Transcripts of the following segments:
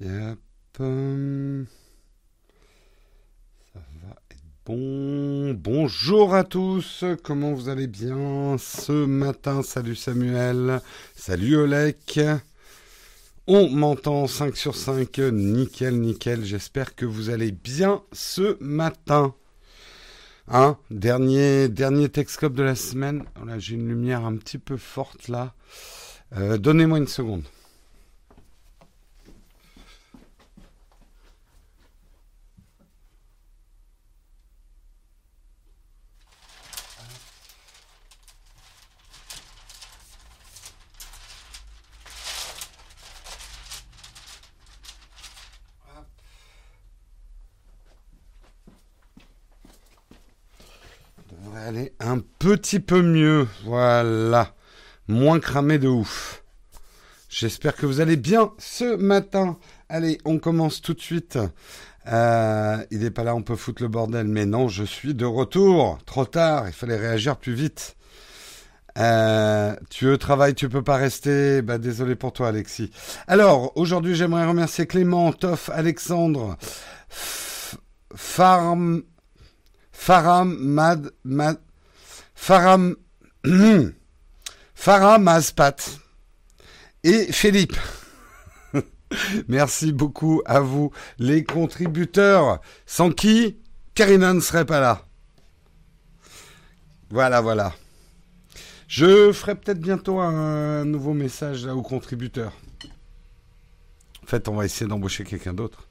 Yep. hum. Ça va être bon. Bonjour à tous. Comment vous allez bien ce matin? Salut Samuel. Salut Olek. On m'entend 5 sur 5. Nickel, nickel. J'espère que vous allez bien ce matin. Hein dernier, dernier Texcope de la semaine. Voilà, j'ai une lumière un petit peu forte là. Euh, Donnez-moi une seconde. devrait aller un petit peu mieux. Voilà. Moins cramé de ouf. J'espère que vous allez bien ce matin. Allez, on commence tout de suite. Euh, il n'est pas là, on peut foutre le bordel. Mais non, je suis de retour. Trop tard, il fallait réagir plus vite. Euh, tu veux travail, tu peux pas rester. Bah, désolé pour toi, Alexis. Alors, aujourd'hui, j'aimerais remercier Clément, Toff, Alexandre, Farm, Faram Mad, Mad Faram Faram Azpat et Philippe. Merci beaucoup à vous, les contributeurs, sans qui Karina ne serait pas là. Voilà, voilà. Je ferai peut-être bientôt un nouveau message aux contributeurs. En fait, on va essayer d'embaucher quelqu'un d'autre.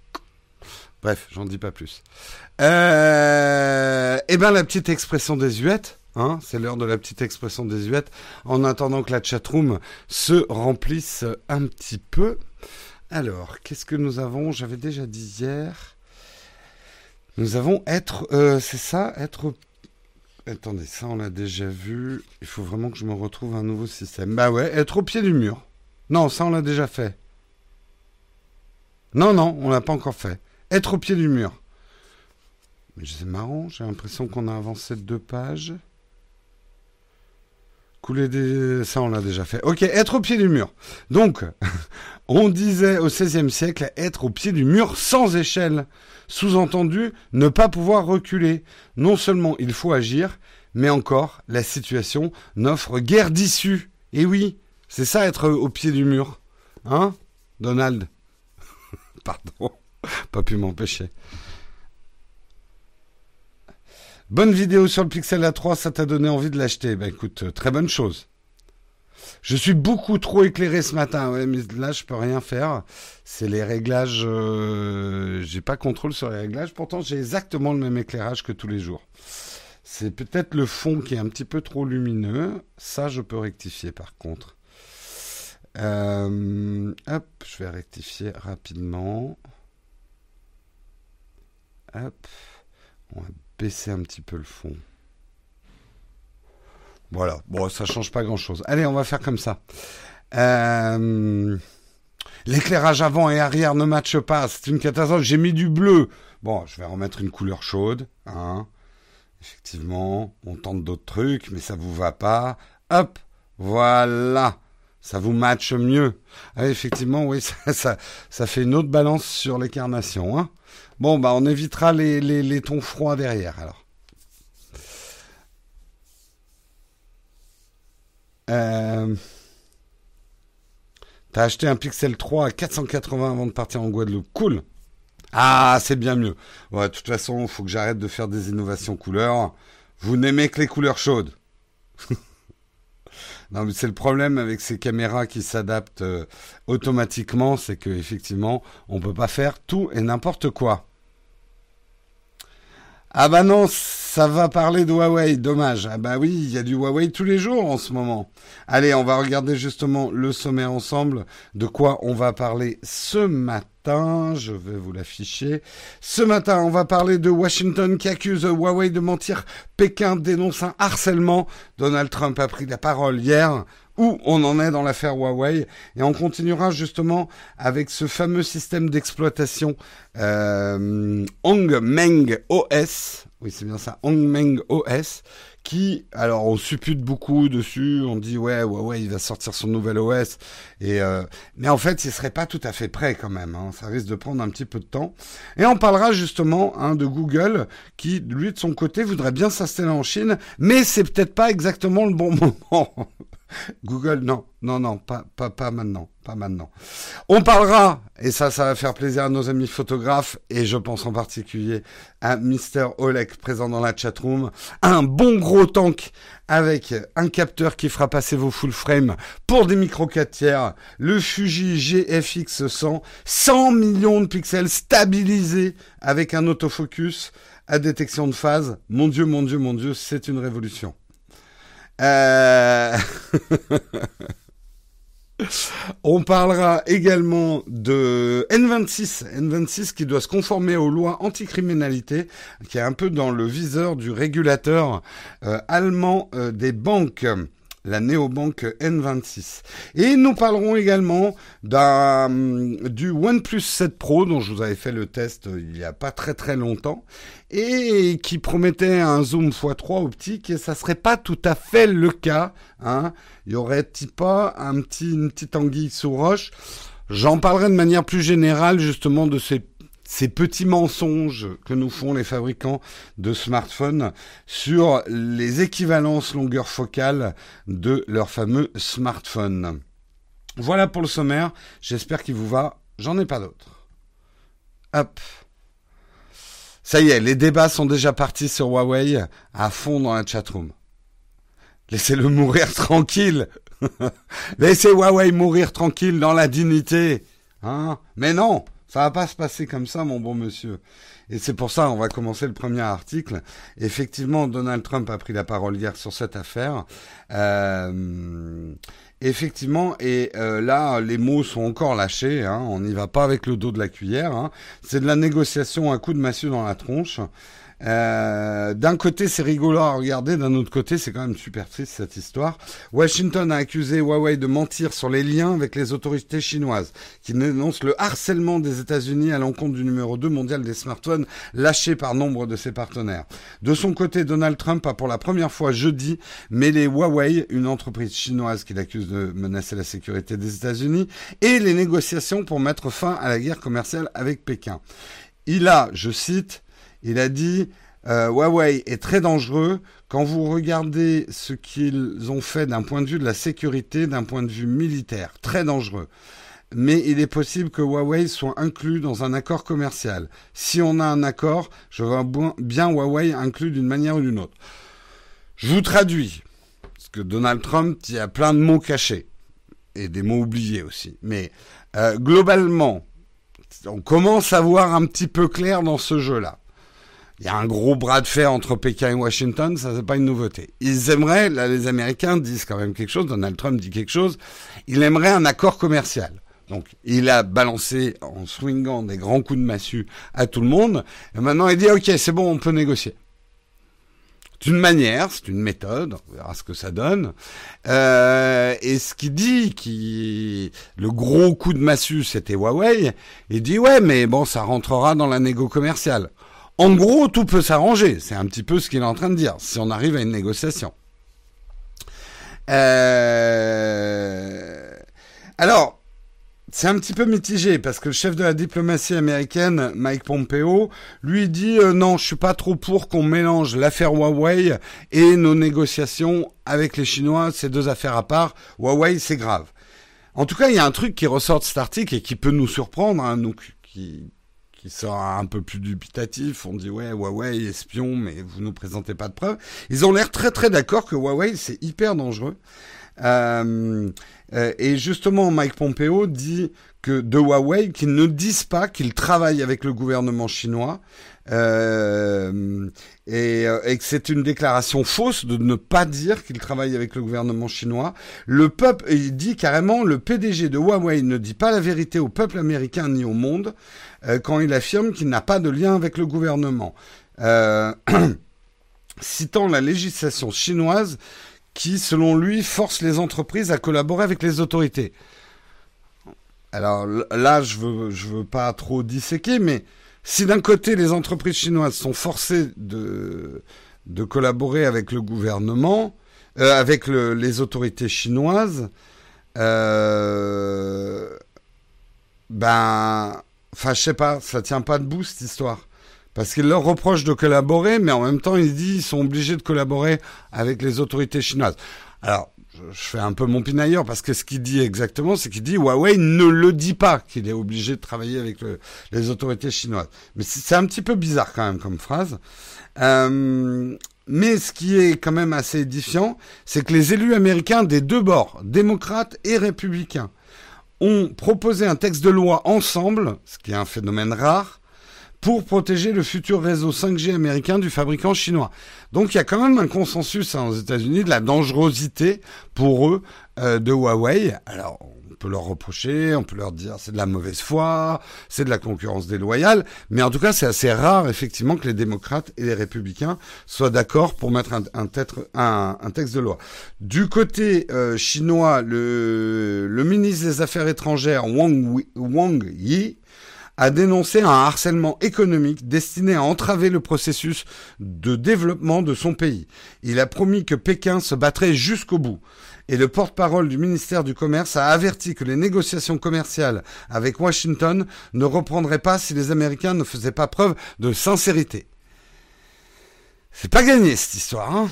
Bref, j'en dis pas plus. Euh, eh ben, la petite expression désuète, hein, c'est l'heure de la petite expression désuète, en attendant que la chatroom se remplisse un petit peu. Alors, qu'est-ce que nous avons? J'avais déjà dit hier. Nous avons être, euh, c'est ça, être. Attendez, ça on l'a déjà vu. Il faut vraiment que je me retrouve un nouveau système. Bah ouais, être au pied du mur. Non, ça on l'a déjà fait. Non, non, on l'a pas encore fait. Être au pied du mur. Mais c'est marrant, j'ai l'impression qu'on a avancé de deux pages. Couler des... Ça, on l'a déjà fait. Ok, être au pied du mur. Donc, on disait au XVIe siècle être au pied du mur sans échelle. Sous-entendu, ne pas pouvoir reculer. Non seulement il faut agir, mais encore, la situation n'offre guère d'issue. Et oui, c'est ça être au pied du mur. Hein, Donald? Pardon, pas pu m'empêcher. Bonne vidéo sur le Pixel A3, ça t'a donné envie de l'acheter. Ben écoute, euh, très bonne chose. Je suis beaucoup trop éclairé ce matin, mais là je peux rien faire. C'est les réglages, euh, j'ai pas contrôle sur les réglages. Pourtant j'ai exactement le même éclairage que tous les jours. C'est peut-être le fond qui est un petit peu trop lumineux. Ça je peux rectifier par contre. Euh, hop, je vais rectifier rapidement. Hop, on va baisser un petit peu le fond. Voilà, bon, ça change pas grand-chose. Allez, on va faire comme ça. Euh, L'éclairage avant et arrière ne matche pas, c'est une catastrophe. J'ai mis du bleu. Bon, je vais remettre une couleur chaude. Hein. Effectivement, on tente d'autres trucs, mais ça vous va pas. Hop, voilà. Ça vous matche mieux. Ah, effectivement, oui, ça, ça, ça, fait une autre balance sur les carnations. Hein. Bon, bah, on évitera les, les, tons froids derrière, alors. Euh... T'as acheté un Pixel 3 à 480 avant de partir en Guadeloupe. Cool. Ah, c'est bien mieux. Ouais, de toute façon, il faut que j'arrête de faire des innovations couleurs. Vous n'aimez que les couleurs chaudes. non, mais c'est le problème avec ces caméras qui s'adaptent euh, automatiquement, c'est que effectivement, on peut pas faire tout et n'importe quoi. Ah bah non, ça va parler de Huawei, dommage. Ah bah oui, il y a du Huawei tous les jours en ce moment. Allez, on va regarder justement le sommet ensemble, de quoi on va parler ce matin. Je vais vous l'afficher. Ce matin, on va parler de Washington qui accuse Huawei de mentir. Pékin dénonce un harcèlement. Donald Trump a pris la parole hier où on en est dans l'affaire Huawei. Et on continuera justement avec ce fameux système d'exploitation euh, Hongmeng OS. oui c'est bien ça, Hongmeng OS, qui, alors on suppute beaucoup dessus, on dit ouais, ouais, ouais, il va sortir son nouvel OS, et euh, mais en fait, il serait pas tout à fait prêt quand même, hein, ça risque de prendre un petit peu de temps. Et on parlera justement hein, de Google, qui lui de son côté voudrait bien s'installer en Chine, mais c'est peut-être pas exactement le bon moment. Google, non, non, non, pas, pas, pas maintenant, pas maintenant. On parlera, et ça, ça va faire plaisir à nos amis photographes, et je pense en particulier à Mister Oleg présent dans la chatroom, un bon gros tank avec un capteur qui fera passer vos full frame pour des micro 4 tiers, le Fuji GFX 100, 100 millions de pixels stabilisés avec un autofocus à détection de phase. Mon Dieu, mon Dieu, mon Dieu, c'est une révolution. Euh... On parlera également de N26, N26 qui doit se conformer aux lois anticriminalité, qui est un peu dans le viseur du régulateur euh, allemand euh, des banques la néobanque N26. Et nous parlerons également du OnePlus 7 Pro dont je vous avais fait le test il n'y a pas très très longtemps et qui promettait un zoom x3 optique et ça serait pas tout à fait le cas. Hein. Il y aurait-il pas un petit, une petite anguille sous roche? J'en parlerai de manière plus générale justement de ces ces petits mensonges que nous font les fabricants de smartphones sur les équivalences longueur focale de leurs fameux smartphones. Voilà pour le sommaire, j'espère qu'il vous va, j'en ai pas d'autres. Hop. Ça y est, les débats sont déjà partis sur Huawei à fond dans la chatroom. Laissez-le mourir tranquille. Laissez Huawei mourir tranquille dans la dignité. Hein Mais non, ça va pas se passer comme ça, mon bon monsieur. Et c'est pour ça, on va commencer le premier article. Effectivement, Donald Trump a pris la parole hier sur cette affaire. Euh, effectivement, et euh, là, les mots sont encore lâchés. Hein. on n'y va pas avec le dos de la cuillère. Hein. c'est de la négociation à coup de massue dans la tronche. Euh, d'un côté, c'est rigolo à regarder, d'un autre côté, c'est quand même super triste cette histoire. Washington a accusé Huawei de mentir sur les liens avec les autorités chinoises, qui dénoncent le harcèlement des États-Unis à l'encontre du numéro 2 mondial des smartphones lâché par nombre de ses partenaires. De son côté, Donald Trump a pour la première fois jeudi mêlé Huawei, une entreprise chinoise qu'il accuse de menacer la sécurité des États-Unis, et les négociations pour mettre fin à la guerre commerciale avec Pékin. Il a, je cite, il a dit euh, Huawei est très dangereux quand vous regardez ce qu'ils ont fait d'un point de vue de la sécurité, d'un point de vue militaire. Très dangereux. Mais il est possible que Huawei soit inclus dans un accord commercial. Si on a un accord, je vois bien Huawei inclus d'une manière ou d'une autre. Je vous traduis. Parce que Donald Trump, il y a plein de mots cachés. Et des mots oubliés aussi. Mais euh, globalement, on commence à voir un petit peu clair dans ce jeu-là. Il y a un gros bras de fer entre Pékin et Washington, ça c'est pas une nouveauté. Ils aimeraient, là les Américains disent quand même quelque chose, Donald Trump dit quelque chose, il aimerait un accord commercial. Donc il a balancé en swingant des grands coups de massue à tout le monde, et maintenant il dit ok c'est bon on peut négocier. C'est une manière, c'est une méthode, on verra ce que ça donne. Euh, et ce qu'il dit, qui le gros coup de massue, c'était Huawei. Il dit ouais, mais bon, ça rentrera dans la négo commerciale. En gros, tout peut s'arranger. C'est un petit peu ce qu'il est en train de dire, si on arrive à une négociation. Euh... Alors, c'est un petit peu mitigé parce que le chef de la diplomatie américaine, Mike Pompeo, lui dit euh, non, je suis pas trop pour qu'on mélange l'affaire Huawei et nos négociations avec les Chinois. C'est deux affaires à part. Huawei, c'est grave. En tout cas, il y a un truc qui ressort de cet article et qui peut nous surprendre, hein, qui sera un peu plus dubitatif. On dit ouais, Huawei espion, mais vous nous présentez pas de preuves. Ils ont l'air très très d'accord que Huawei c'est hyper dangereux. Euh, euh, et justement, Mike Pompeo dit que de Huawei qu'ils ne disent pas qu'ils travaillent avec le gouvernement chinois euh, et, euh, et, que c'est une déclaration fausse de ne pas dire qu'ils travaillent avec le gouvernement chinois. Le peuple, il dit carrément, le PDG de Huawei ne dit pas la vérité au peuple américain ni au monde euh, quand il affirme qu'il n'a pas de lien avec le gouvernement. Citant la législation chinoise qui, selon lui, force les entreprises à collaborer avec les autorités. Alors là, je veux, je veux pas trop disséquer, mais si d'un côté les entreprises chinoises sont forcées de, de collaborer avec le gouvernement, euh, avec le, les autorités chinoises, euh, ben, enfin, je sais pas, ça tient pas debout cette histoire. Parce qu'il leur reproche de collaborer, mais en même temps, il dit qu'ils sont obligés de collaborer avec les autorités chinoises. Alors, je fais un peu mon pinailleur parce que ce qu'il dit exactement, c'est qu'il dit Huawei ne le dit pas qu'il est obligé de travailler avec les autorités chinoises. Mais c'est un petit peu bizarre quand même comme phrase. Euh, mais ce qui est quand même assez édifiant, c'est que les élus américains des deux bords, démocrates et républicains, ont proposé un texte de loi ensemble, ce qui est un phénomène rare, pour protéger le futur réseau 5G américain du fabricant chinois. Donc il y a quand même un consensus hein, aux États-Unis de la dangerosité pour eux euh, de Huawei. Alors on peut leur reprocher, on peut leur dire c'est de la mauvaise foi, c'est de la concurrence déloyale, mais en tout cas c'est assez rare effectivement que les démocrates et les républicains soient d'accord pour mettre un, un, un, texte de loi. Du côté euh, chinois, le, le ministre des Affaires étrangères Wang, Wang Yi a dénoncé un harcèlement économique destiné à entraver le processus de développement de son pays. Il a promis que Pékin se battrait jusqu'au bout. Et le porte-parole du ministère du Commerce a averti que les négociations commerciales avec Washington ne reprendraient pas si les Américains ne faisaient pas preuve de sincérité. C'est pas gagné cette histoire, hein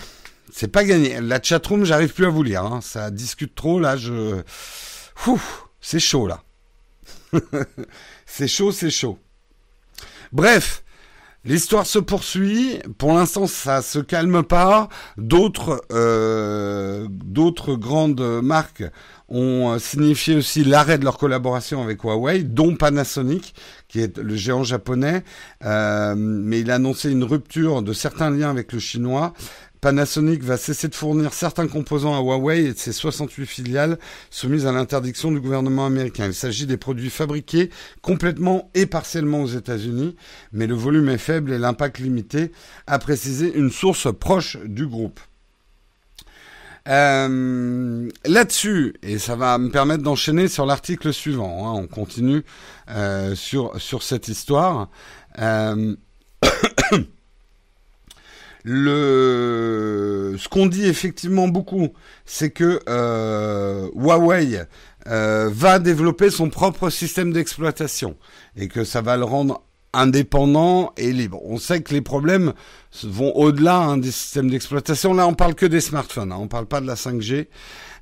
C'est pas gagné. La chatroom, j'arrive plus à vous lire. Hein. Ça discute trop là. Je, c'est chaud là. C'est chaud, c'est chaud. Bref, l'histoire se poursuit. Pour l'instant, ça se calme pas. D'autres, euh, d'autres grandes marques ont signifié aussi l'arrêt de leur collaboration avec Huawei, dont Panasonic, qui est le géant japonais. Euh, mais il a annoncé une rupture de certains liens avec le chinois. Panasonic va cesser de fournir certains composants à Huawei et de ses 68 filiales soumises à l'interdiction du gouvernement américain. Il s'agit des produits fabriqués complètement et partiellement aux États-Unis, mais le volume est faible et l'impact limité, a précisé une source proche du groupe. Euh, Là-dessus, et ça va me permettre d'enchaîner sur l'article suivant, hein, on continue euh, sur, sur cette histoire. Euh, Le, ce qu'on dit effectivement beaucoup, c'est que euh, Huawei euh, va développer son propre système d'exploitation et que ça va le rendre indépendant et libre. On sait que les problèmes vont au-delà hein, des systèmes d'exploitation. Là, on parle que des smartphones, hein. on parle pas de la 5G,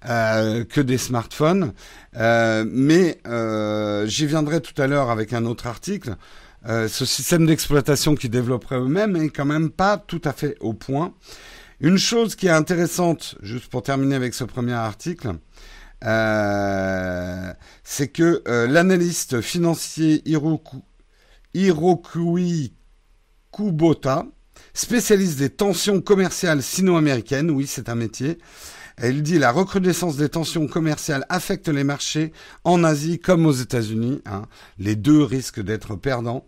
euh, que des smartphones. Euh, mais euh, j'y viendrai tout à l'heure avec un autre article. Euh, ce système d'exploitation qu'ils développeraient eux-mêmes est quand même pas tout à fait au point. Une chose qui est intéressante, juste pour terminer avec ce premier article, euh, c'est que euh, l'analyste financier Hiroku, Hirokui Kubota, spécialiste des tensions commerciales sino-américaines, oui c'est un métier, elle dit la recrudescence des tensions commerciales affecte les marchés en Asie comme aux États-Unis. Hein. Les deux risquent d'être perdants.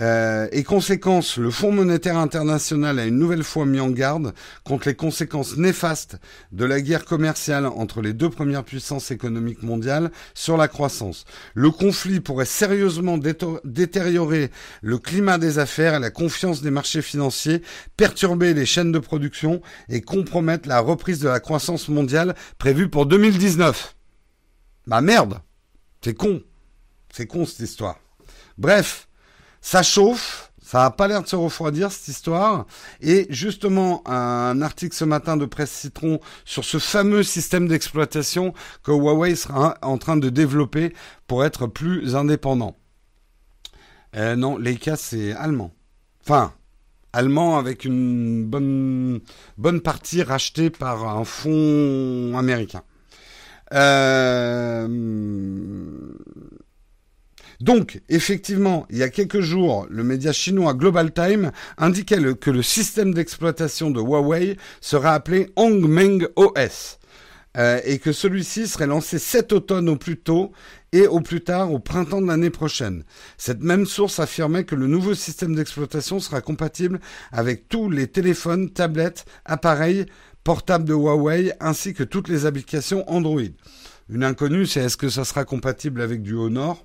Euh, et conséquence, le Fonds monétaire international a une nouvelle fois mis en garde contre les conséquences néfastes de la guerre commerciale entre les deux premières puissances économiques mondiales sur la croissance. Le conflit pourrait sérieusement détériorer le climat des affaires et la confiance des marchés financiers, perturber les chaînes de production et compromettre la reprise de la croissance mondiale prévue pour 2019. Bah merde, c'est con, c'est con cette histoire. Bref, ça chauffe, ça n'a pas l'air de se refroidir cette histoire. Et justement, un article ce matin de Presse Citron sur ce fameux système d'exploitation que Huawei sera en train de développer pour être plus indépendant. Euh, non, Leica c'est allemand. Enfin, allemand avec une bonne, bonne partie rachetée par un fonds américain. Euh, donc, effectivement, il y a quelques jours, le média chinois Global Time indiquait que le système d'exploitation de Huawei sera appelé Hongmeng OS. Euh, et que celui-ci serait lancé cet automne au plus tôt et au plus tard au printemps de l'année prochaine. Cette même source affirmait que le nouveau système d'exploitation sera compatible avec tous les téléphones, tablettes, appareils portables de Huawei ainsi que toutes les applications Android. Une inconnue, c'est est-ce que ça sera compatible avec du Honor?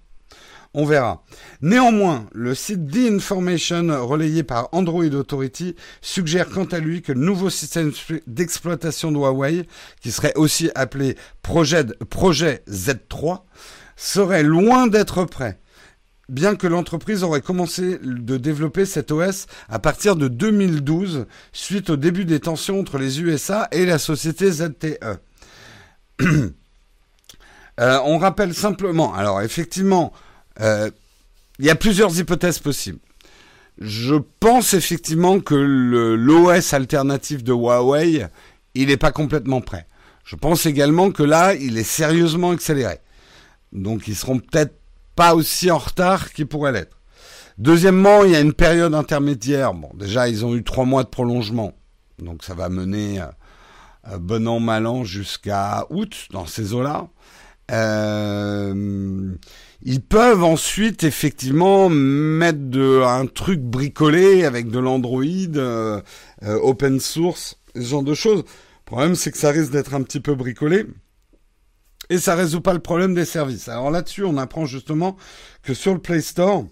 On verra. Néanmoins, le site The Information relayé par Android Authority suggère quant à lui que le nouveau système d'exploitation de Huawei, qui serait aussi appelé projet, projet Z3, serait loin d'être prêt bien que l'entreprise aurait commencé de développer cet OS à partir de 2012, suite au début des tensions entre les USA et la société ZTE. Euh, on rappelle simplement, alors effectivement, euh, il y a plusieurs hypothèses possibles. Je pense effectivement que l'OS alternatif de Huawei, il n'est pas complètement prêt. Je pense également que là, il est sérieusement accéléré. Donc ils seront peut-être pas aussi en retard qu'ils pourraient l'être. Deuxièmement, il y a une période intermédiaire. Bon, déjà, ils ont eu trois mois de prolongement. Donc, ça va mener euh, bon an, mal an jusqu'à août dans ces eaux-là. Euh, ils peuvent ensuite effectivement mettre de, un truc bricolé avec de l'Android, euh, open source, ce genre de choses. Le problème, c'est que ça risque d'être un petit peu bricolé et ça résout pas le problème des services. Alors là-dessus, on apprend justement que sur le Play Store,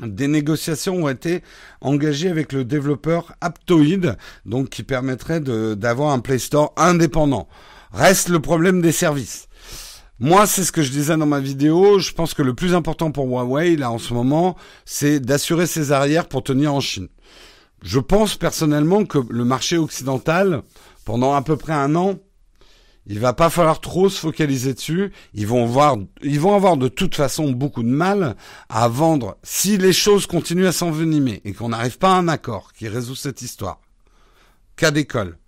des négociations ont été engagées avec le développeur Aptoid, donc qui permettrait d'avoir un Play Store indépendant. Reste le problème des services. Moi, c'est ce que je disais dans ma vidéo. Je pense que le plus important pour Huawei, là, en ce moment, c'est d'assurer ses arrières pour tenir en Chine. Je pense personnellement que le marché occidental, pendant à peu près un an, il va pas falloir trop se focaliser dessus. Ils vont voir, ils vont avoir de toute façon beaucoup de mal à vendre si les choses continuent à s'envenimer et qu'on n'arrive pas à un accord qui résout cette histoire. Cas d'école.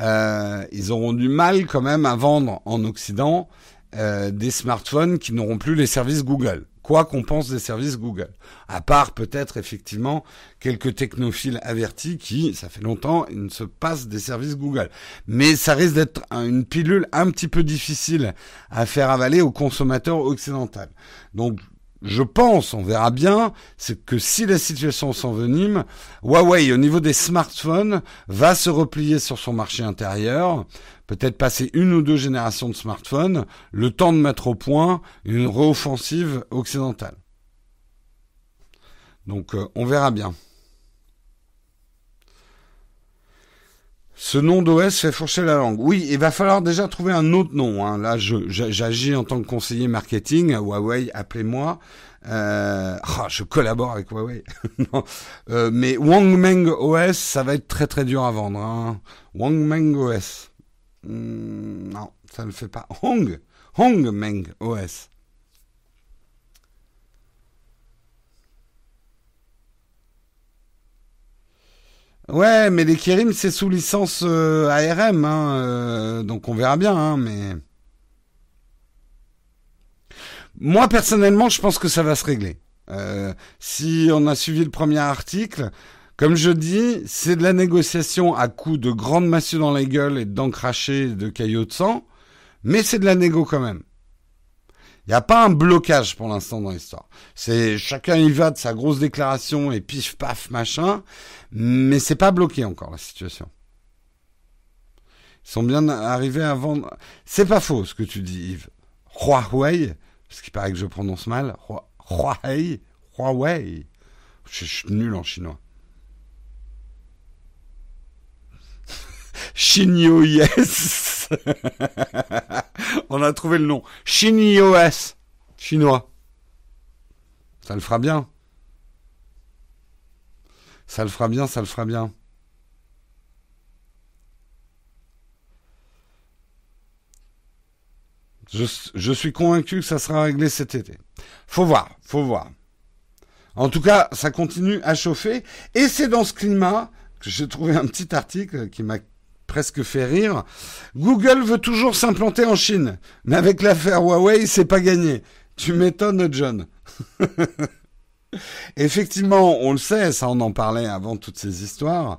Euh, ils auront du mal quand même à vendre en Occident euh, des smartphones qui n'auront plus les services Google quoi qu'on pense des services Google. À part peut-être effectivement quelques technophiles avertis qui, ça fait longtemps, ils ne se passent des services Google. Mais ça risque d'être une pilule un petit peu difficile à faire avaler aux consommateurs occidentaux. Donc je pense, on verra bien, c'est que si la situation s'envenime, Huawei, au niveau des smartphones, va se replier sur son marché intérieur, peut-être passer une ou deux générations de smartphones, le temps de mettre au point une réoffensive occidentale. Donc euh, on verra bien. Ce nom d'OS fait fourcher la langue. Oui, il va falloir déjà trouver un autre nom. Hein. Là, j'agis en tant que conseiller marketing. Huawei, appelez-moi. Euh, ah, je collabore avec Huawei. non. Euh, mais Wangmeng OS, ça va être très très dur à vendre. Hein. Wangmeng OS. Hmm, non, ça ne le fait pas. Hong, Hongmeng OS. Ouais, mais les Kirim, c'est sous licence euh, ARM, hein, euh, donc on verra bien, hein, mais... Moi, personnellement, je pense que ça va se régler. Euh, si on a suivi le premier article, comme je dis, c'est de la négociation à coup de grandes massues dans les gueules et de dents crachées de caillots de sang, mais c'est de la négo quand même. Il n'y a pas un blocage pour l'instant dans l'histoire. C'est chacun y va de sa grosse déclaration et pif paf machin, mais c'est pas bloqué encore la situation. Ils sont bien arrivés à vendre. C'est pas faux ce que tu dis, Yves. Huawei, parce qu'il paraît que je prononce mal. Huawei, Huawei. Je suis nul en chinois. Shinyo Yes. On a trouvé le nom. Shinyo Chinois. Ça le fera bien. Ça le fera bien, ça le fera bien. Je, suis convaincu que ça sera réglé cet été. Faut voir, faut voir. En tout cas, ça continue à chauffer. Et c'est dans ce climat que j'ai trouvé un petit article qui m'a presque fait rire. Google veut toujours s'implanter en Chine, mais avec l'affaire Huawei, c'est pas gagné. Tu m'étonnes, John. Effectivement, on le sait, ça on en parlait avant toutes ces histoires.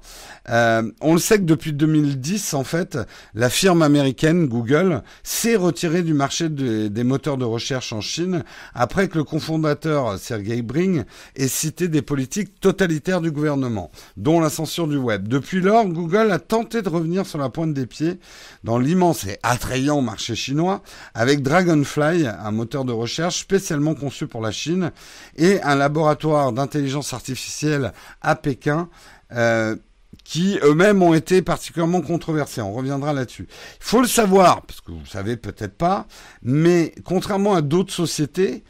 Euh, on le sait que depuis 2010, en fait, la firme américaine Google s'est retirée du marché des moteurs de recherche en Chine après que le cofondateur Sergey Brin ait cité des politiques totalitaires du gouvernement, dont la censure du web. Depuis lors, Google a tenté de revenir sur la pointe des pieds dans l'immense et attrayant marché chinois avec Dragonfly, un moteur de recherche spécialement conçu pour la Chine, et un laboratoire d'intelligence artificielle à Pékin. Euh, qui eux-mêmes ont été particulièrement controversés. On reviendra là-dessus. Il faut le savoir, parce que vous le savez peut-être pas, mais contrairement à d'autres sociétés,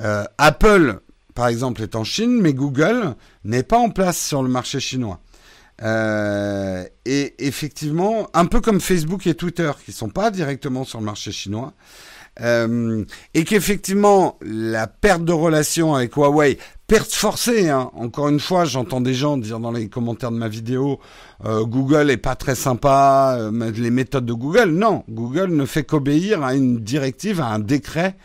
euh, Apple, par exemple, est en Chine, mais Google n'est pas en place sur le marché chinois. Euh, et effectivement, un peu comme Facebook et Twitter, qui sont pas directement sur le marché chinois, euh, et qu'effectivement la perte de relation avec Huawei, perte forcée, hein. encore une fois, j'entends des gens dire dans les commentaires de ma vidéo, euh, Google est pas très sympa, euh, les méthodes de Google, non, Google ne fait qu'obéir à une directive, à un décret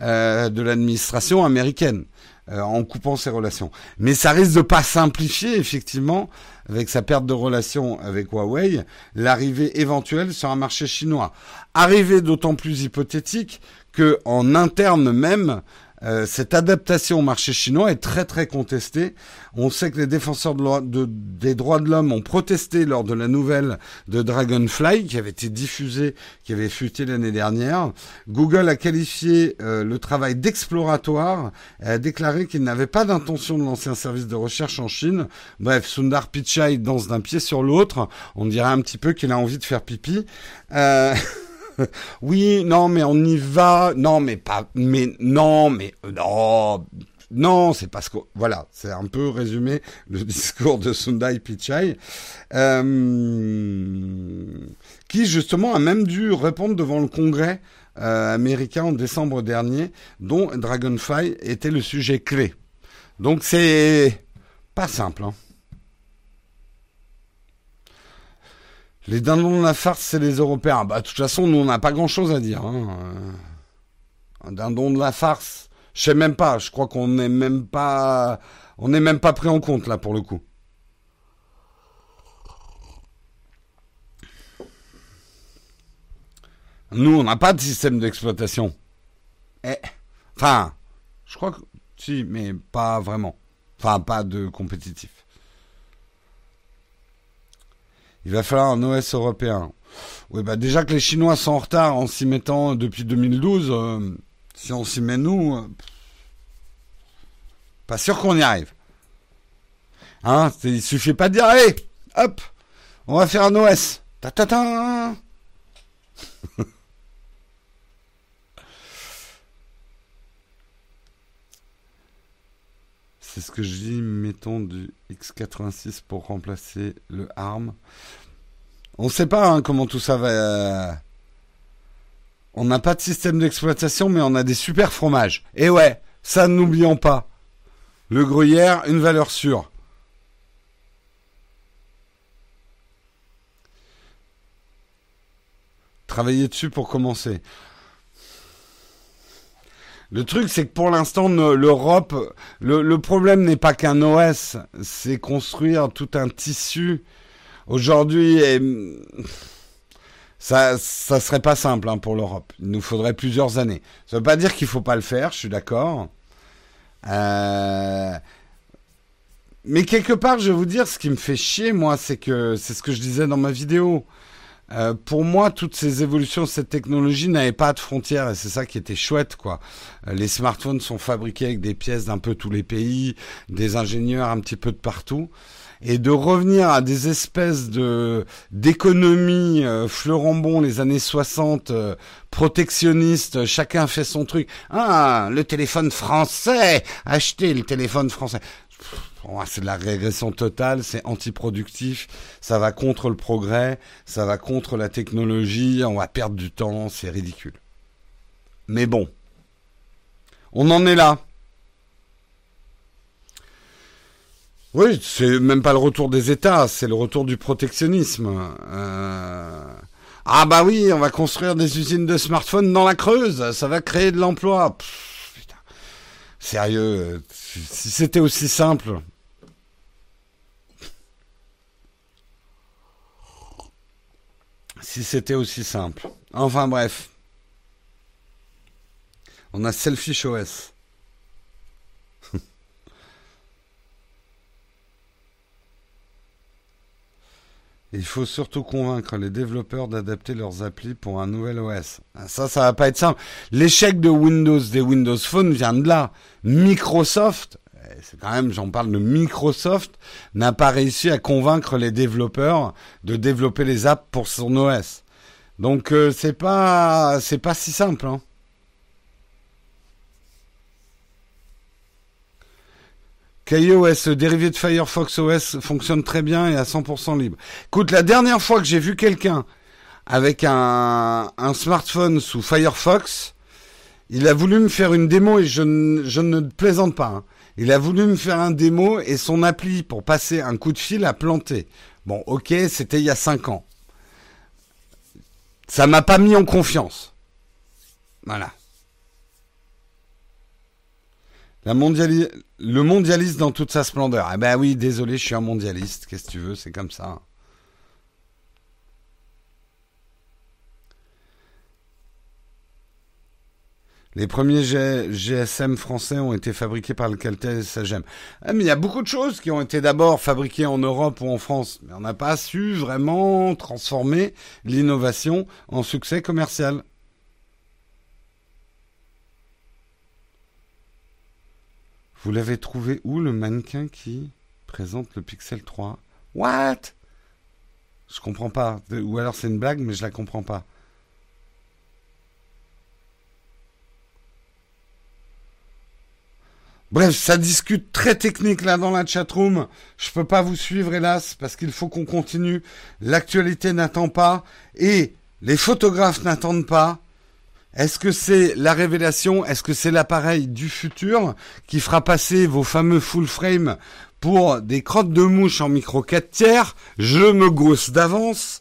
de l'administration américaine. Euh, en coupant ses relations. Mais ça risque de pas simplifier effectivement avec sa perte de relation avec Huawei l'arrivée éventuelle sur un marché chinois. Arrivée d'autant plus hypothétique que en interne même euh, cette adaptation au marché chinois est très très contestée. On sait que les défenseurs des droits de l'homme ont protesté lors de la nouvelle de Dragonfly qui avait été diffusée, qui avait fuité l'année dernière. Google a qualifié euh, le travail d'exploratoire a déclaré qu'il n'avait pas d'intention de lancer un service de recherche en Chine. Bref, Sundar Pichai danse d'un pied sur l'autre. On dirait un petit peu qu'il a envie de faire pipi. Euh... oui, non, mais on y va. Non, mais pas. Mais non, mais non. Non, c'est parce que voilà, c'est un peu résumé le discours de Sundai Pichai, euh, qui justement a même dû répondre devant le Congrès euh, américain en décembre dernier, dont Dragonfly était le sujet clé. Donc c'est pas simple. Hein. Les dindons de la farce, c'est les Européens. Bah, de toute façon, nous, on n'a pas grand-chose à dire. Hein. Euh, un dindon de la farce, je sais même pas. Je crois qu'on n'est même pas, on n'est même pas pris en compte là pour le coup. Nous, on n'a pas de système d'exploitation. Eh, enfin, je crois que si, mais pas vraiment. Enfin, pas de compétitif. Il va falloir un OS européen. Oui, bah déjà que les Chinois sont en retard en s'y mettant depuis 2012, euh, si on s'y met nous, euh, pas sûr qu'on y arrive. Hein, il suffit pas de dire, allez, hop, on va faire un OS. Ta ta ta. C'est ce que je dis, mettons du x86 pour remplacer le ARM. On ne sait pas hein, comment tout ça va... Euh, on n'a pas de système d'exploitation, mais on a des super fromages. Et ouais, ça n'oublions pas. Le gruyère, une valeur sûre. Travailler dessus pour commencer. Le truc, c'est que pour l'instant, l'Europe, le, problème n'est pas qu'un OS, c'est construire tout un tissu. Aujourd'hui, ça, ça serait pas simple hein, pour l'Europe. Il nous faudrait plusieurs années. Ça veut pas dire qu'il faut pas le faire, je suis d'accord. Euh, mais quelque part, je vais vous dire, ce qui me fait chier, moi, c'est que c'est ce que je disais dans ma vidéo. Euh, pour moi, toutes ces évolutions, cette technologie n'avait pas de frontières et c'est ça qui était chouette, quoi. Euh, les smartphones sont fabriqués avec des pièces d'un peu tous les pays, des ingénieurs un petit peu de partout. Et de revenir à des espèces de d'économie euh, les années 60 euh, protectionnistes, chacun fait son truc. Ah, le téléphone français, achetez le téléphone français c'est de la régression totale, c'est antiproductif, ça va contre le progrès, ça va contre la technologie, on va perdre du temps, c'est ridicule. Mais bon, on en est là. Oui, c'est même pas le retour des États, c'est le retour du protectionnisme. Euh, ah bah oui, on va construire des usines de smartphones dans la Creuse, ça va créer de l'emploi. Sérieux, si c'était aussi simple. Si c'était aussi simple. Enfin bref. On a Selfish OS. Il faut surtout convaincre les développeurs d'adapter leurs applis pour un nouvel OS. Ah, ça, ça va pas être simple. L'échec de Windows, des Windows Phone vient de là. Microsoft, c'est quand même, j'en parle de Microsoft, n'a pas réussi à convaincre les développeurs de développer les apps pour son OS. Donc euh, c'est pas, c'est pas si simple. Hein. KaiOS, dérivé de Firefox OS, fonctionne très bien et à 100% libre. Écoute, la dernière fois que j'ai vu quelqu'un avec un, smartphone sous Firefox, il a voulu me faire une démo et je, ne plaisante pas. Hein. Il a voulu me faire un démo et son appli pour passer un coup de fil a planté. Bon, ok, c'était il y a 5 ans. Ça m'a pas mis en confiance. Voilà. La le mondialiste dans toute sa splendeur. Eh ben oui, désolé, je suis un mondialiste. Qu'est-ce que tu veux, c'est comme ça. Les premiers GSM français ont été fabriqués par le Caltel Sagem. Ah, mais il y a beaucoup de choses qui ont été d'abord fabriquées en Europe ou en France, mais on n'a pas su vraiment transformer l'innovation en succès commercial. Vous l'avez trouvé où le mannequin qui présente le Pixel 3 What? Je comprends pas. Ou alors c'est une blague, mais je la comprends pas. Bref, ça discute très technique là dans la chatroom. Je peux pas vous suivre hélas parce qu'il faut qu'on continue. L'actualité n'attend pas et les photographes n'attendent pas. Est-ce que c'est la révélation? Est-ce que c'est l'appareil du futur qui fera passer vos fameux full frame pour des crottes de mouche en micro 4 tiers? Je me gosse d'avance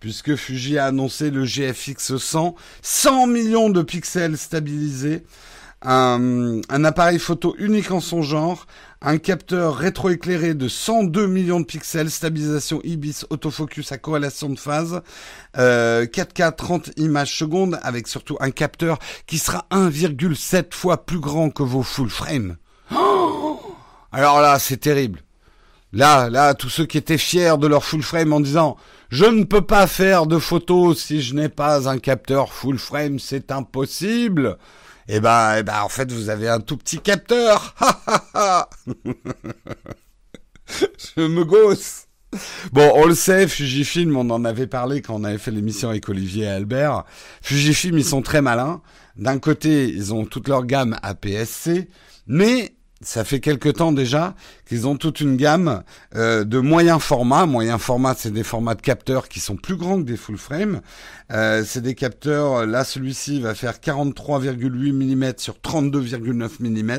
puisque Fuji a annoncé le GFX 100, 100 millions de pixels stabilisés, un, appareil photo unique en son genre, un capteur rétroéclairé de 102 millions de pixels, stabilisation IBIS, autofocus à corrélation de phase, euh, 4K 30 images secondes, avec surtout un capteur qui sera 1,7 fois plus grand que vos full frame. Oh Alors là, c'est terrible. Là, là, tous ceux qui étaient fiers de leur full frame en disant je ne peux pas faire de photos si je n'ai pas un capteur full frame, c'est impossible. Eh ben, eh ben, en fait, vous avez un tout petit capteur. Je me gosse. Bon, on le sait, Fujifilm, on en avait parlé quand on avait fait l'émission avec Olivier et Albert. Fujifilm, ils sont très malins. D'un côté, ils ont toute leur gamme APS-C, mais ça fait quelque temps déjà qu'ils ont toute une gamme euh, de moyens formats. Moyens formats, c'est des formats de capteurs qui sont plus grands que des full frame. Euh, c'est des capteurs, là celui-ci va faire 43,8 mm sur 32,9 mm.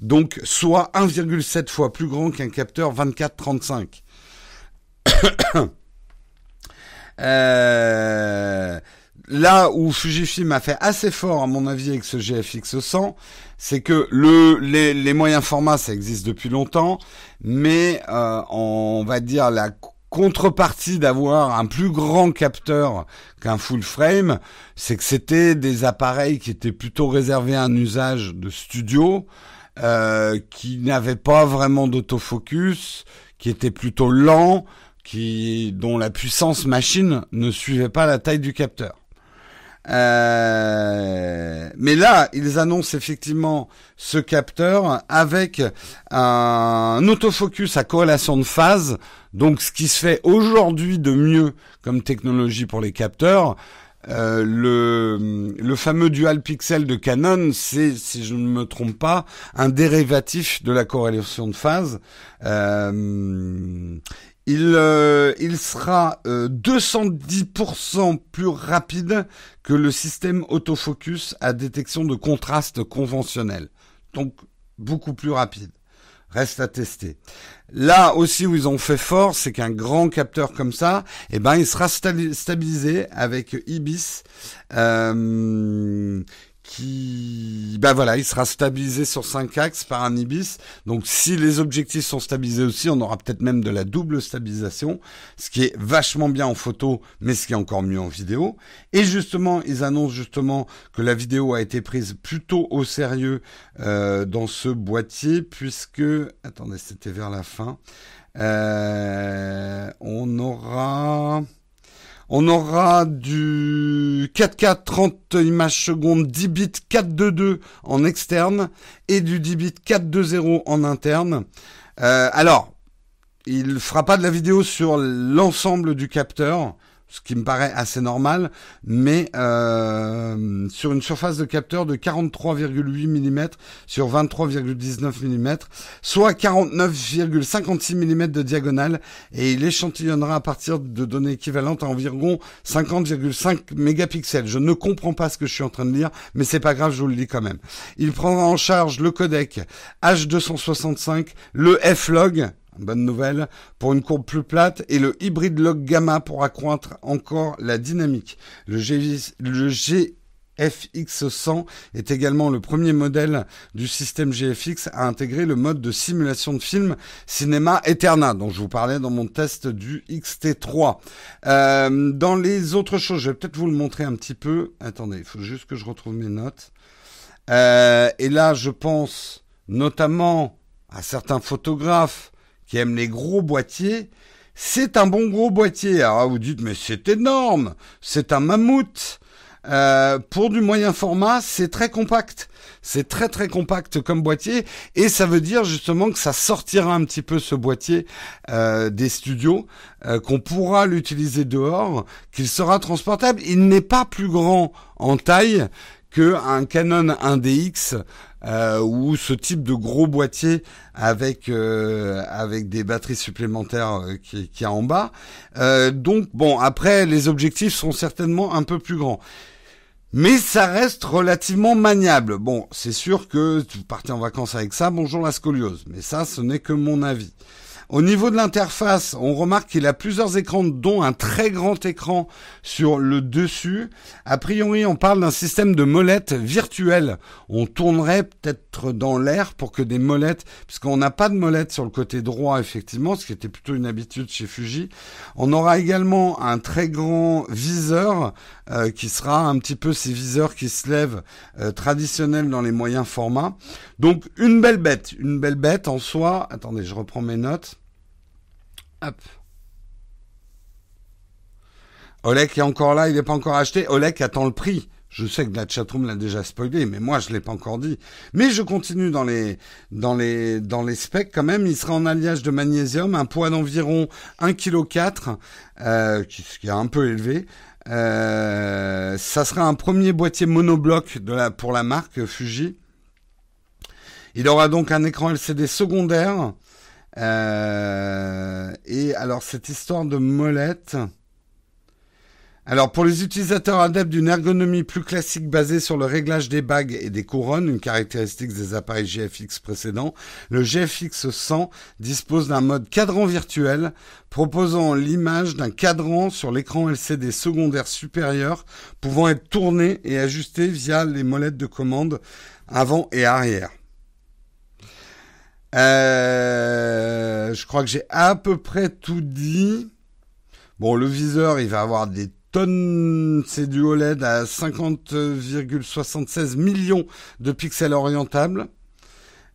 Donc soit 1,7 fois plus grand qu'un capteur 24-35. euh, là où Fujifilm a fait assez fort, à mon avis, avec ce GFX 100, c'est que le, les, moyens formats, ça existe depuis longtemps, mais euh, on va dire la contrepartie d'avoir un plus grand capteur qu'un full frame, c'est que c'était des appareils qui étaient plutôt réservés à un usage de studio, euh, qui n'avaient pas vraiment d'autofocus, qui étaient plutôt lents, qui dont la puissance machine ne suivait pas la taille du capteur. Euh, mais là, ils annoncent effectivement ce capteur avec un autofocus à corrélation de phase. Donc, ce qui se fait aujourd'hui de mieux comme technologie pour les capteurs, euh, le, le fameux dual pixel de Canon, c'est, si je ne me trompe pas, un dérivatif de la corrélation de phase. Euh, il, euh, il sera 210% euh, plus rapide que le système autofocus à détection de contraste conventionnel. Donc beaucoup plus rapide. Reste à tester. Là aussi où ils ont fait fort, c'est qu'un grand capteur comme ça, eh ben, il sera stabilisé avec IBIS, euh, qui, ben voilà, il sera stabilisé sur 5 axes par un IBIS. Donc si les objectifs sont stabilisés aussi, on aura peut-être même de la double stabilisation, ce qui est vachement bien en photo, mais ce qui est encore mieux en vidéo. Et justement, ils annoncent justement que la vidéo a été prise plutôt au sérieux euh, dans ce boîtier, puisque, attendez, c'était vers la fin. Euh, on aura on aura du 4K 30 images secondes 10 bits 422 en externe et du 10 bits 420 en interne. Euh, alors, il fera pas de la vidéo sur l'ensemble du capteur ce qui me paraît assez normal, mais euh, sur une surface de capteur de 43,8 mm sur 23,19 mm, soit 49,56 mm de diagonale, et il échantillonnera à partir de données équivalentes à environ 50,5 mégapixels. Je ne comprends pas ce que je suis en train de lire, mais c'est pas grave, je vous le dis quand même. Il prendra en charge le codec H265, le F-Log, Bonne nouvelle pour une courbe plus plate et le hybride log gamma pour accroître encore la dynamique. Le, GFX100 est également le premier modèle du système GFX à intégrer le mode de simulation de film cinéma Eterna dont je vous parlais dans mon test du XT3. Euh, dans les autres choses, je vais peut-être vous le montrer un petit peu. Attendez, il faut juste que je retrouve mes notes. Euh, et là, je pense notamment à certains photographes qui aime les gros boîtiers, c'est un bon gros boîtier. Alors vous dites mais c'est énorme, c'est un mammouth. Euh, pour du moyen format, c'est très compact. C'est très très compact comme boîtier et ça veut dire justement que ça sortira un petit peu ce boîtier euh, des studios, euh, qu'on pourra l'utiliser dehors, qu'il sera transportable. Il n'est pas plus grand en taille que un Canon 1DX euh, ou ce type de gros boîtier avec euh, avec des batteries supplémentaires euh, qui, qui a en bas. Euh, donc bon, après les objectifs seront certainement un peu plus grands. Mais ça reste relativement maniable. Bon, c'est sûr que vous partez en vacances avec ça, bonjour la scoliose. Mais ça, ce n'est que mon avis. Au niveau de l'interface, on remarque qu'il a plusieurs écrans, dont un très grand écran sur le dessus. A priori, on parle d'un système de molettes virtuelles. On tournerait peut-être dans l'air pour que des molettes, puisqu'on n'a pas de molettes sur le côté droit, effectivement, ce qui était plutôt une habitude chez Fuji. On aura également un très grand viseur euh, qui sera un petit peu ces viseurs qui se lèvent euh, traditionnels dans les moyens formats. Donc une belle bête, une belle bête en soi. Attendez, je reprends mes notes. Hop. Olek est encore là, il n'est pas encore acheté. Olek attend le prix. Je sais que la chatroom l'a déjà spoilé, mais moi je l'ai pas encore dit. Mais je continue dans les dans les dans les specs quand même. Il sera en alliage de magnésium, un poids d'environ 1,4 kg, euh, qui, qui est un peu élevé. Euh, ça sera un premier boîtier monobloc de la, pour la marque Fuji. Il aura donc un écran LCD secondaire euh, et alors cette histoire de molette. Alors pour les utilisateurs adeptes d'une ergonomie plus classique basée sur le réglage des bagues et des couronnes, une caractéristique des appareils GFX précédents, le GFX 100 dispose d'un mode cadran virtuel proposant l'image d'un cadran sur l'écran LCD secondaire supérieur pouvant être tourné et ajusté via les molettes de commande avant et arrière. Euh, je crois que j'ai à peu près tout dit. Bon, le viseur, il va avoir des tonnes, c'est du OLED à 50,76 millions de pixels orientables.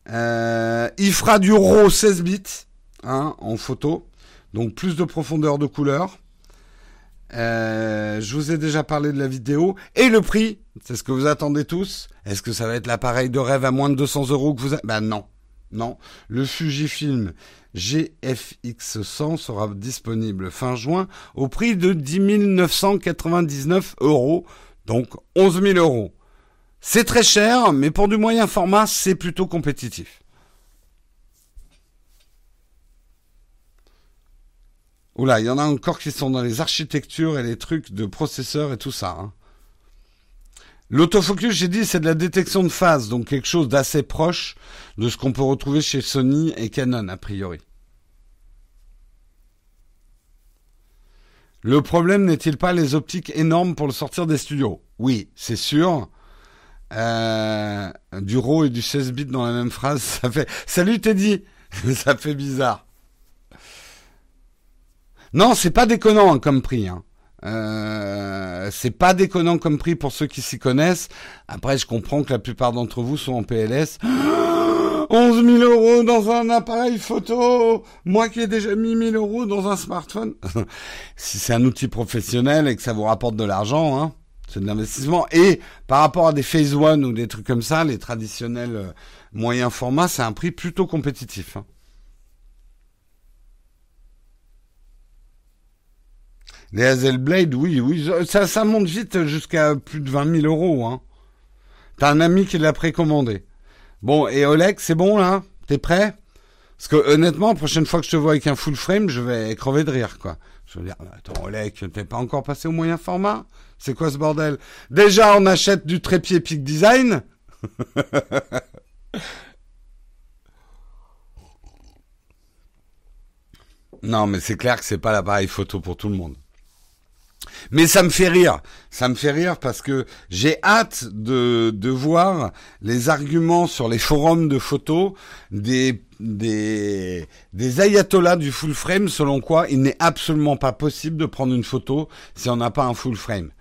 Euh, il fera du RAW 16 bits hein, en photo, donc plus de profondeur de couleur. Euh, je vous ai déjà parlé de la vidéo et le prix, c'est ce que vous attendez tous. Est-ce que ça va être l'appareil de rêve à moins de 200 euros que vous avez Ben non, non, le Fujifilm GFX100 sera disponible fin juin au prix de 10 999 euros, donc 11 000 euros. C'est très cher, mais pour du moyen format, c'est plutôt compétitif. Oula, il y en a encore qui sont dans les architectures et les trucs de processeurs et tout ça. Hein. L'autofocus, j'ai dit, c'est de la détection de phase, donc quelque chose d'assez proche de ce qu'on peut retrouver chez Sony et Canon, a priori. Le problème n'est-il pas les optiques énormes pour le sortir des studios? Oui, c'est sûr. Euh, du RAW et du 16 bits dans la même phrase, ça fait Salut Teddy Ça fait bizarre. Non, c'est pas déconnant hein, comme prix. Hein. Euh, c'est pas déconnant comme prix pour ceux qui s'y connaissent. Après, je comprends que la plupart d'entre vous sont en PLS. 11 000 euros dans un appareil photo Moi qui ai déjà mis 1000 euros dans un smartphone Si c'est un outil professionnel et que ça vous rapporte de l'argent, hein, c'est de l'investissement. Et par rapport à des Phase One ou des trucs comme ça, les traditionnels euh, moyens formats, c'est un prix plutôt compétitif. Hein. Les Hazelblade, oui, oui, ça, ça monte vite jusqu'à plus de 20 000 euros. Hein. T'as un ami qui l'a précommandé. Bon, et Oleg, c'est bon là? T'es prêt? Parce que honnêtement, la prochaine fois que je te vois avec un full frame, je vais crever de rire, quoi. Je veux dire, attends, Oleg, t'es pas encore passé au moyen format? C'est quoi ce bordel? Déjà, on achète du trépied Peak Design? Non, mais c'est clair que c'est pas l'appareil photo pour tout le monde. Mais ça me fait rire. Ça me fait rire parce que j'ai hâte de, de voir les arguments sur les forums de photos des, des, ayatollahs du full frame selon quoi il n'est absolument pas possible de prendre une photo si on n'a pas un full frame.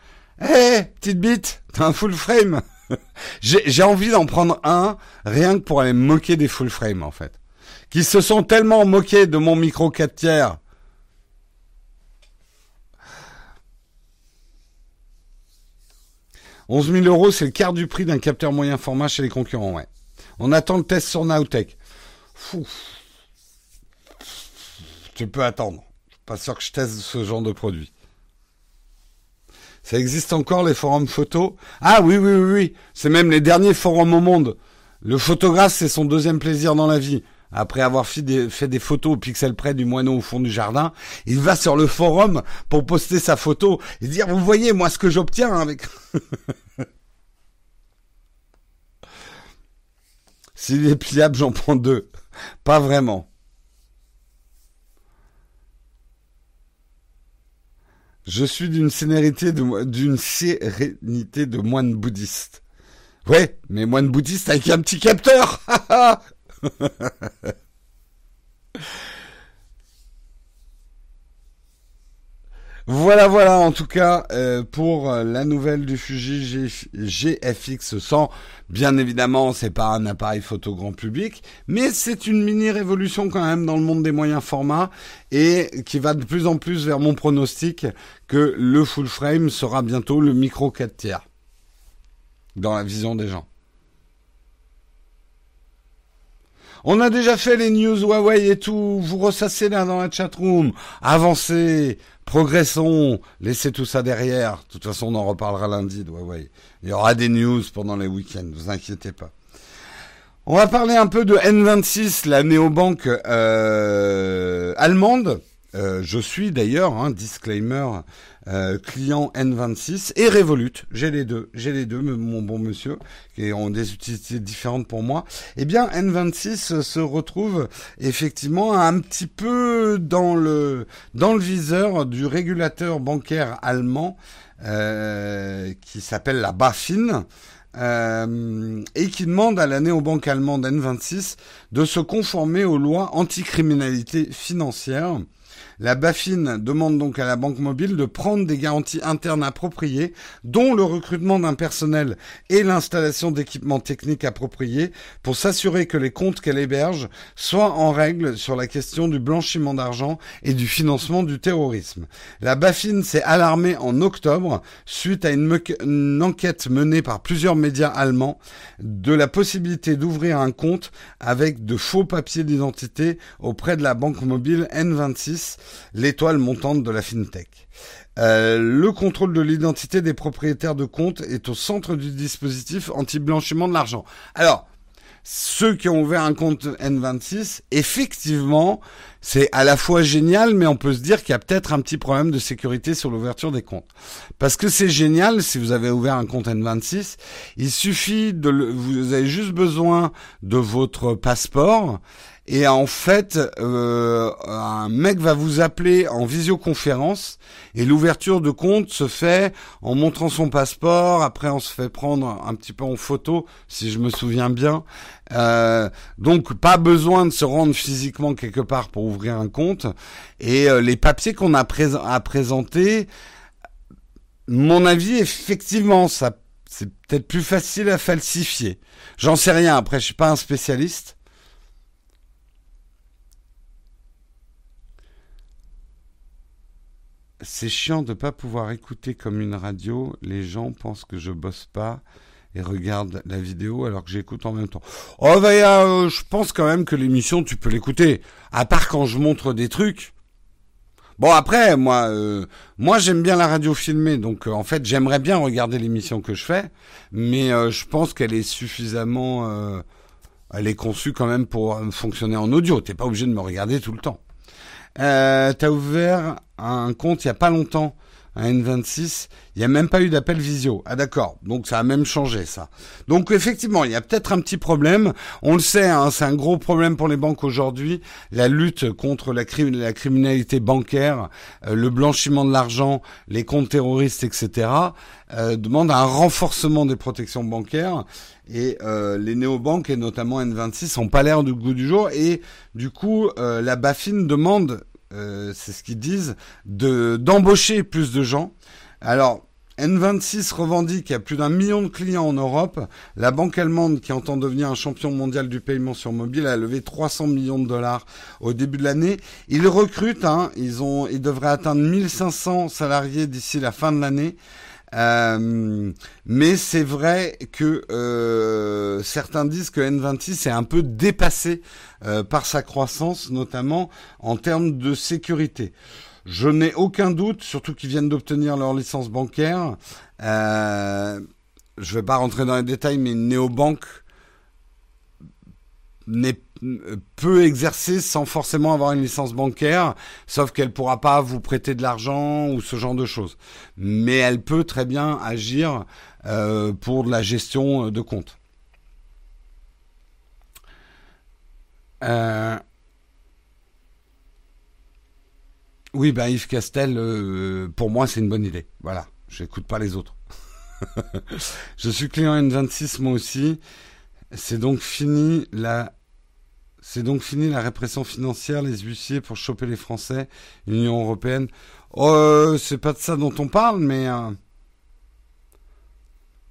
Eh, petite bite, t'as un full frame J'ai envie d'en prendre un rien que pour aller moquer des full frame en fait. Qui se sont tellement moqués de mon micro 4 tiers 11 000 euros, c'est le quart du prix d'un capteur moyen format chez les concurrents, ouais. On attend le test sur Nowtech. Fou. Tu peux attendre. Je suis pas sûr que je teste ce genre de produit. Ça existe encore les forums photos Ah oui, oui, oui, oui. C'est même les derniers forums au monde. Le photographe, c'est son deuxième plaisir dans la vie après avoir fait des, photos au pixel près du moineau au fond du jardin, il va sur le forum pour poster sa photo et dire vous voyez moi ce que j'obtiens avec. S'il est pliable, j'en prends deux. Pas vraiment. Je suis d'une d'une sérénité de moine bouddhiste. Ouais, mais moine bouddhiste avec un petit capteur. Voilà, voilà, en tout cas, euh, pour la nouvelle du Fuji GFX 100. Bien évidemment, c'est pas un appareil photo grand public, mais c'est une mini révolution quand même dans le monde des moyens formats et qui va de plus en plus vers mon pronostic que le full frame sera bientôt le micro 4 tiers dans la vision des gens. On a déjà fait les news Huawei et tout. Vous ressassez là dans la chatroom. Avancez, progressons, laissez tout ça derrière. De toute façon, on en reparlera lundi de Huawei. Il y aura des news pendant les week-ends, vous inquiétez pas. On va parler un peu de N26, la néobanque euh, allemande. Euh, je suis d'ailleurs, hein, disclaimer, euh, client N26 et Revolut. J'ai les deux, j'ai les deux, mon bon monsieur, qui ont des utilités différentes pour moi. Eh bien, N26 se retrouve effectivement un petit peu dans le dans le viseur du régulateur bancaire allemand euh, qui s'appelle la BaFin. Euh, et qui demande à la néobanque allemande N26 de se conformer aux lois anticriminalité financière la BaFin demande donc à la banque mobile de prendre des garanties internes appropriées, dont le recrutement d'un personnel et l'installation d'équipements techniques appropriés pour s'assurer que les comptes qu'elle héberge soient en règle sur la question du blanchiment d'argent et du financement du terrorisme. La BaFin s'est alarmée en octobre suite à une, une enquête menée par plusieurs médias allemands de la possibilité d'ouvrir un compte avec de faux papiers d'identité auprès de la banque mobile N26 l'étoile montante de la fintech. Euh, le contrôle de l'identité des propriétaires de comptes est au centre du dispositif anti-blanchiment de l'argent. Alors, ceux qui ont ouvert un compte N26, effectivement, c'est à la fois génial, mais on peut se dire qu'il y a peut-être un petit problème de sécurité sur l'ouverture des comptes. Parce que c'est génial, si vous avez ouvert un compte N26, il suffit de, vous avez juste besoin de votre passeport et en fait, euh, un mec va vous appeler en visioconférence et l'ouverture de compte se fait en montrant son passeport. Après, on se fait prendre un petit peu en photo, si je me souviens bien. Euh, donc, pas besoin de se rendre physiquement quelque part pour ouvrir un compte. Et euh, les papiers qu'on a présenter, mon avis, effectivement, ça c'est peut-être plus facile à falsifier. J'en sais rien. Après, je suis pas un spécialiste. C'est chiant de pas pouvoir écouter comme une radio. Les gens pensent que je bosse pas et regardent la vidéo alors que j'écoute en même temps. Oh bah, euh, je pense quand même que l'émission tu peux l'écouter. À part quand je montre des trucs. Bon après moi euh, moi j'aime bien la radio filmée donc euh, en fait j'aimerais bien regarder l'émission que je fais mais je pense qu'elle est suffisamment elle est conçue quand même pour fonctionner en audio. T'es pas obligé de me regarder tout le temps. Euh, T'as ouvert un compte il y a pas longtemps, un N26. Il n'y a même pas eu d'appel visio. Ah d'accord. Donc ça a même changé ça. Donc effectivement, il y a peut-être un petit problème. On le sait, hein, c'est un gros problème pour les banques aujourd'hui. La lutte contre la, criminalité bancaire, euh, le blanchiment de l'argent, les comptes terroristes, etc. Euh, demande un renforcement des protections bancaires. Et euh, les néobanques et notamment N26 n'ont pas l'air du goût du jour. Et du coup, euh, la Bafin demande, euh, c'est ce qu'ils disent, de d'embaucher plus de gens. Alors, N26 revendique a plus d'un million de clients en Europe. La banque allemande, qui entend devenir un champion mondial du paiement sur mobile, a levé 300 millions de dollars au début de l'année. Ils recrutent, hein, ils, ont, ils devraient atteindre 1500 salariés d'ici la fin de l'année. Euh, mais c'est vrai que euh, certains disent que N26 est un peu dépassé euh, par sa croissance, notamment en termes de sécurité. Je n'ai aucun doute, surtout qu'ils viennent d'obtenir leur licence bancaire. je ne vais pas rentrer dans les détails, mais une néobanque n'est peut exercer sans forcément avoir une licence bancaire, sauf qu'elle pourra pas vous prêter de l'argent ou ce genre de choses. Mais elle peut très bien agir euh, pour de la gestion de compte. Euh, oui, ben Yves Castel, euh, pour moi, c'est une bonne idée. Voilà, je n'écoute pas les autres. je suis client N26 moi aussi. C'est donc fini la c'est donc fini la répression financière, les huissiers pour choper les Français, l'Union européenne. Euh, c'est pas de ça dont on parle, mais euh,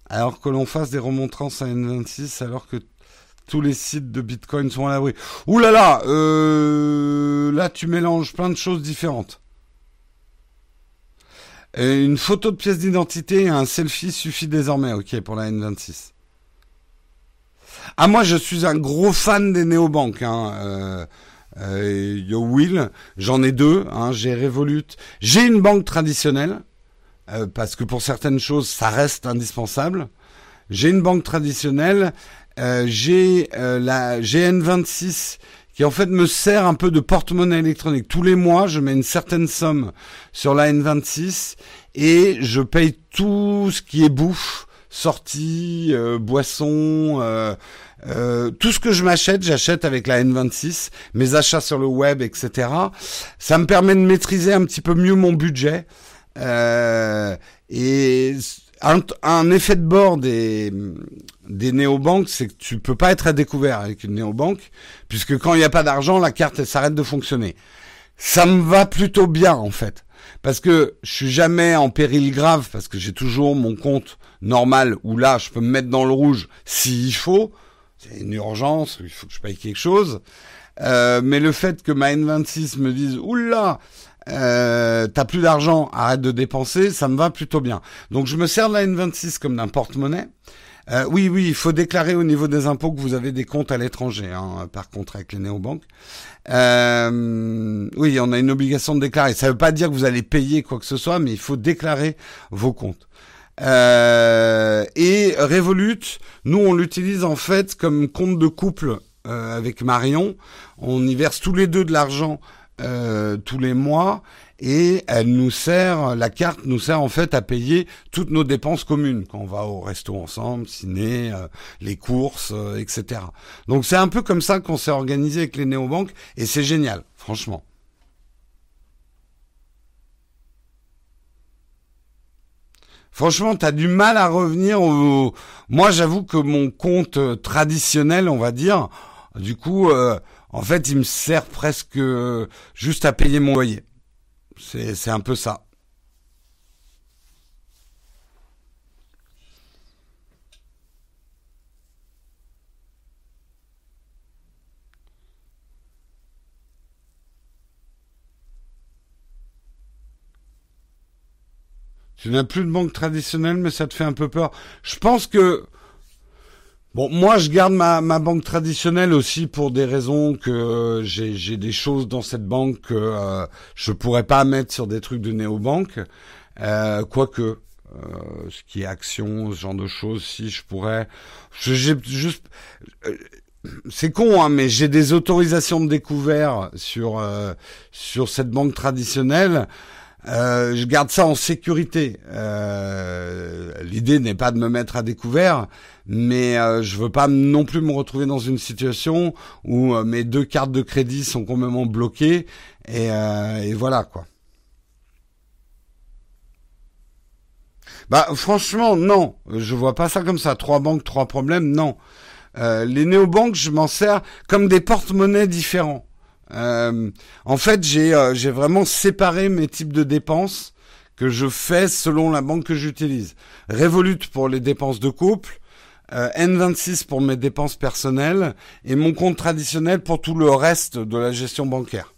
alors que l'on fasse des remontrances à N26, alors que tous les sites de Bitcoin sont à l'abri. Ouh là là, euh, là tu mélanges plein de choses différentes. une photo de pièce d'identité et un selfie suffit désormais, ok, pour la N26. Ah moi je suis un gros fan des néobanques. Hein. Euh, euh, yo Will, j'en ai deux. Hein. J'ai Revolut. J'ai une banque traditionnelle euh, parce que pour certaines choses ça reste indispensable. J'ai une banque traditionnelle. Euh, j'ai euh, la GN26 qui en fait me sert un peu de porte-monnaie électronique. Tous les mois, je mets une certaine somme sur la N26 et je paye tout ce qui est bouffe sorties, euh, boissons, euh, euh, tout ce que je m'achète, j'achète avec la N26, mes achats sur le web, etc. Ça me permet de maîtriser un petit peu mieux mon budget. et un, effet de bord des, des néobanques, c'est que tu peux pas être à découvert avec une néobanque, puisque quand il n'y a pas d'argent, la carte s'arrête de fonctionner. Ça me va plutôt bien en fait, parce que je suis jamais en péril grave, parce que j'ai toujours mon compte normal où là, je peux me mettre dans le rouge s'il faut. C'est une urgence, il faut que je paye quelque chose. Euh, mais le fait que ma N26 me dise oula, euh, t'as plus d'argent, arrête de dépenser, ça me va plutôt bien. Donc je me sers de la N26 comme d'un porte-monnaie. Euh, oui, oui, il faut déclarer au niveau des impôts que vous avez des comptes à l'étranger, hein, par contre avec les néobanques. Euh, oui, on a une obligation de déclarer. Ça ne veut pas dire que vous allez payer quoi que ce soit, mais il faut déclarer vos comptes. Euh, et Revolut, nous on l'utilise en fait comme compte de couple avec Marion. On y verse tous les deux de l'argent tous les mois et elle nous sert, la carte nous sert en fait à payer toutes nos dépenses communes quand on va au resto ensemble, ciné, euh, les courses, euh, etc. Donc c'est un peu comme ça qu'on s'est organisé avec les néobanques et c'est génial, franchement. Franchement, t'as du mal à revenir au... Moi, j'avoue que mon compte traditionnel, on va dire, du coup, euh, en fait, il me sert presque juste à payer mon loyer. C'est un peu ça. Tu n'as plus de banque traditionnelle, mais ça te fait un peu peur. Je pense que Bon, moi, je garde ma, ma banque traditionnelle aussi pour des raisons que euh, j'ai des choses dans cette banque que euh, je pourrais pas mettre sur des trucs de néobanque. Euh, quoique, euh, ce qui est action, ce genre de choses, si je pourrais... J'ai juste... C'est con, hein, mais j'ai des autorisations de découvert sur sur cette banque traditionnelle. Euh, je garde ça en sécurité. Euh, L'idée n'est pas de me mettre à découvert, mais euh, je veux pas non plus me retrouver dans une situation où euh, mes deux cartes de crédit sont complètement bloquées et, euh, et voilà quoi. Bah franchement non, je vois pas ça comme ça. Trois banques, trois problèmes, non. les néobanques, je m'en sers comme des porte-monnaies différents. Euh, en fait, j'ai euh, j'ai vraiment séparé mes types de dépenses que je fais selon la banque que j'utilise. Revolut pour les dépenses de couple, euh, N26 pour mes dépenses personnelles et mon compte traditionnel pour tout le reste de la gestion bancaire.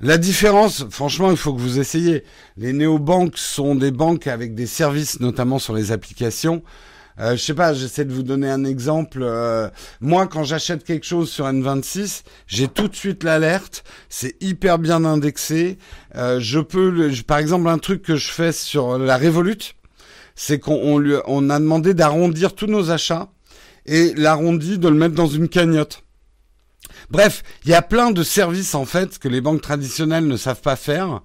La différence, franchement, il faut que vous essayiez. Les néobanques sont des banques avec des services, notamment sur les applications. Euh, je sais pas, j'essaie de vous donner un exemple. Euh, moi, quand j'achète quelque chose sur N26, j'ai tout de suite l'alerte. C'est hyper bien indexé. Euh, je peux, par exemple, un truc que je fais sur la Revolut, c'est qu'on lui, on a demandé d'arrondir tous nos achats et l'arrondi de le mettre dans une cagnotte. Bref, il y a plein de services en fait que les banques traditionnelles ne savent pas faire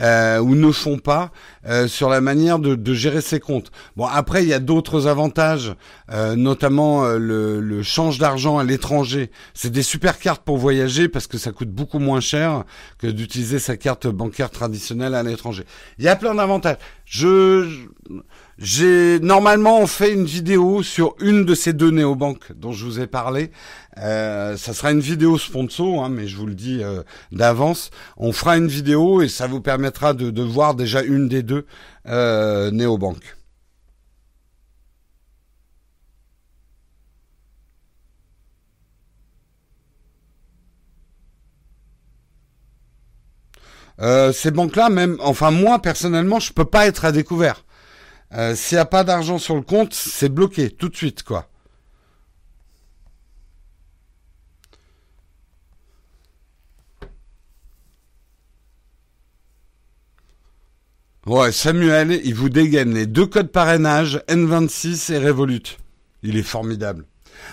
euh, ou ne font pas euh, sur la manière de, gérer ses comptes. Bon, après, il y a d'autres avantages, euh, notamment le, le, change d'argent à l'étranger. C'est des super cartes pour voyager parce que ça coûte beaucoup moins cher que d'utiliser sa carte bancaire traditionnelle à l'étranger. Il y a plein d'avantages. Je, j'ai normalement fait une vidéo sur une de ces deux néobanques dont je vous ai parlé. Euh, ça sera une vidéo sponsor, hein, mais je vous le dis euh, d'avance. On fera une vidéo et ça vous permettra de, de voir déjà une des deux euh, néobanques. Euh, ces banques-là, même, enfin moi personnellement, je peux pas être à découvert. Euh, S'il n'y a pas d'argent sur le compte, c'est bloqué tout de suite, quoi. Ouais, Samuel, il vous dégaine les deux codes parrainage, N26 et Revolut. Il est formidable.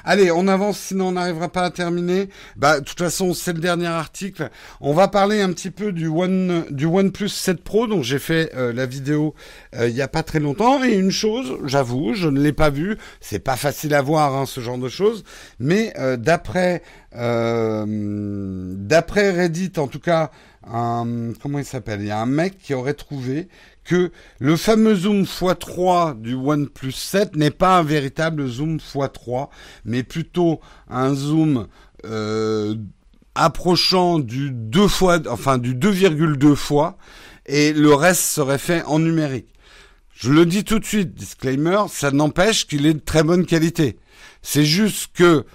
Allez, on avance, sinon on n'arrivera pas à terminer. Bah, de toute façon, c'est le dernier article. On va parler un petit peu du One, du OnePlus 7 Pro. Donc, j'ai fait euh, la vidéo euh, il y a pas très longtemps. Et une chose, j'avoue, je ne l'ai pas vu. C'est pas facile à voir hein, ce genre de choses. Mais euh, d'après, d'après Reddit, en tout cas, un, comment il s'appelle? Il y a un mec qui aurait trouvé que le fameux zoom x3 du OnePlus 7 n'est pas un véritable zoom x3, mais plutôt un zoom euh, approchant du 2 fois, enfin du 2,2 fois, et le reste serait fait en numérique. Je le dis tout de suite, disclaimer, ça n'empêche qu'il est de très bonne qualité. C'est juste que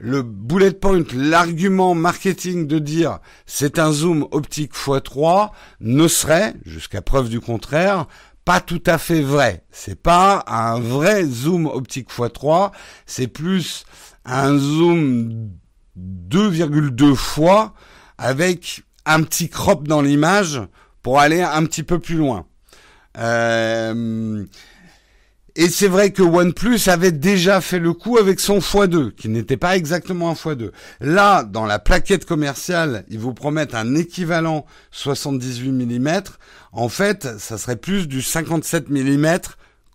le bullet point, l'argument marketing de dire c'est un zoom optique x3 ne serait, jusqu'à preuve du contraire, pas tout à fait vrai. C'est pas un vrai zoom optique x3, c'est plus un zoom 2,2 fois avec un petit crop dans l'image pour aller un petit peu plus loin. Euh, et c'est vrai que OnePlus avait déjà fait le coup avec son x2, qui n'était pas exactement un x2. Là, dans la plaquette commerciale, ils vous promettent un équivalent 78 mm. En fait, ça serait plus du 57 mm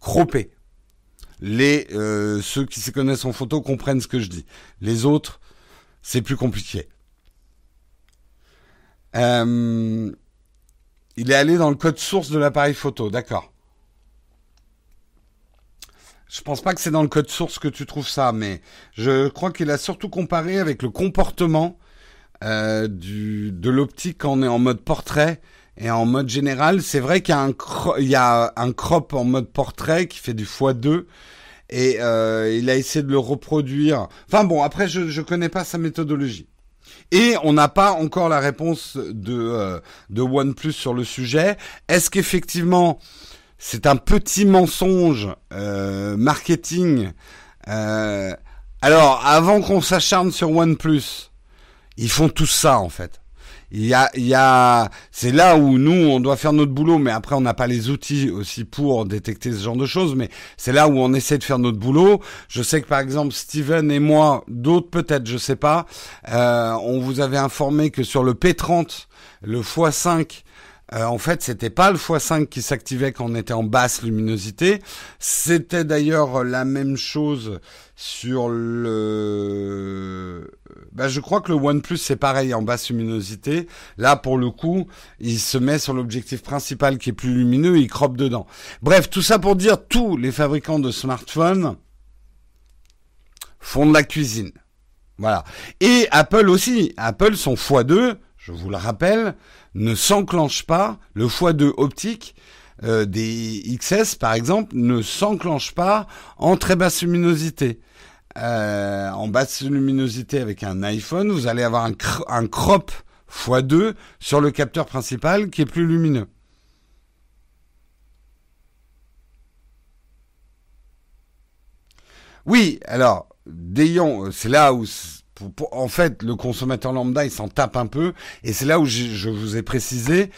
croppé. Les euh, ceux qui se connaissent en photo comprennent ce que je dis. Les autres, c'est plus compliqué. Euh, il est allé dans le code source de l'appareil photo, d'accord. Je pense pas que c'est dans le code source que tu trouves ça, mais je crois qu'il a surtout comparé avec le comportement euh, du, de l'optique quand on est en mode portrait et en mode général. C'est vrai qu'il y a un, y a un crop en mode portrait qui fait du x2 et euh, il a essayé de le reproduire. Enfin bon, après je je connais pas sa méthodologie. Et on n'a pas encore la réponse de euh, de OnePlus sur le sujet. Est-ce qu'effectivement c'est un petit mensonge euh, marketing. Euh, alors, avant qu'on s'acharne sur OnePlus, ils font tout ça en fait. Il y a, il y a, c'est là où nous on doit faire notre boulot, mais après on n'a pas les outils aussi pour détecter ce genre de choses. Mais c'est là où on essaie de faire notre boulot. Je sais que par exemple Steven et moi, d'autres peut-être, je sais pas, euh, on vous avait informé que sur le P30, le x5 euh, en fait, c'était pas le x5 qui s'activait quand on était en basse luminosité. C'était d'ailleurs la même chose sur le. Bah, je crois que le OnePlus c'est pareil en basse luminosité. Là, pour le coup, il se met sur l'objectif principal qui est plus lumineux, il croppe dedans. Bref, tout ça pour dire tous les fabricants de smartphones font de la cuisine. Voilà. Et Apple aussi. Apple, son x2, je vous le rappelle, ne s'enclenche pas, le x2 optique euh, des XS par exemple ne s'enclenche pas en très basse luminosité. Euh, en basse luminosité avec un iPhone, vous allez avoir un, crop x2 sur le capteur principal qui est plus lumineux. Oui, alors, Dayon, c'est là où en fait, le consommateur lambda, il s'en tape un peu. Et c'est là où je, vous ai précisé,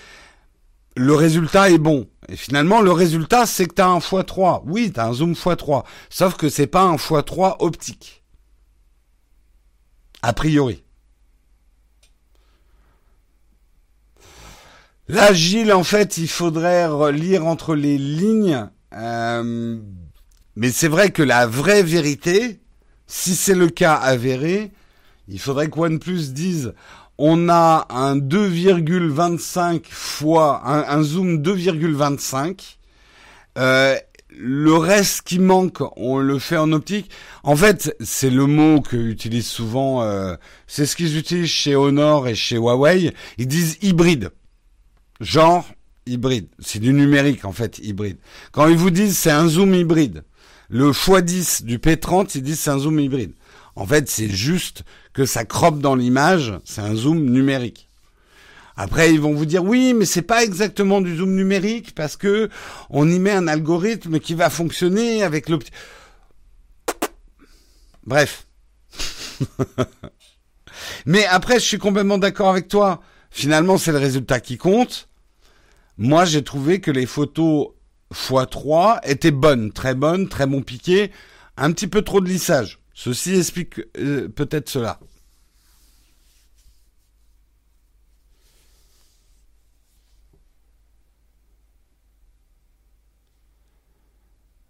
le résultat est bon. Et finalement, le résultat, c'est que tu as un x3. Oui, tu as un zoom x3. Sauf que c'est pas un x3 optique. A priori. Là, Gilles, en fait, il faudrait lire entre les lignes. Euh, mais c'est vrai que la vraie vérité, si c'est le cas avéré, il faudrait que OnePlus dise on a un 2,25 fois un, zoom 2,25. Euh, le reste qui manque, on le fait en optique. En fait, c'est le mot que utilisent souvent. Euh, c'est ce qu'ils utilisent chez Honor et chez Huawei. Ils disent hybride, genre hybride. C'est du numérique en fait, hybride. Quand ils vous disent c'est un zoom hybride, le x10 du P30, ils disent c'est un zoom hybride. En fait, c'est juste que ça croppe dans l'image, c'est un zoom numérique. Après, ils vont vous dire oui, mais c'est pas exactement du zoom numérique parce que on y met un algorithme qui va fonctionner avec l'optique. Bref. mais après, je suis complètement d'accord avec toi. Finalement, c'est le résultat qui compte. Moi, j'ai trouvé que les photos x3 étaient bonnes, très bonnes, très bon piqué, un petit peu trop de lissage. Ceci explique euh, peut-être cela.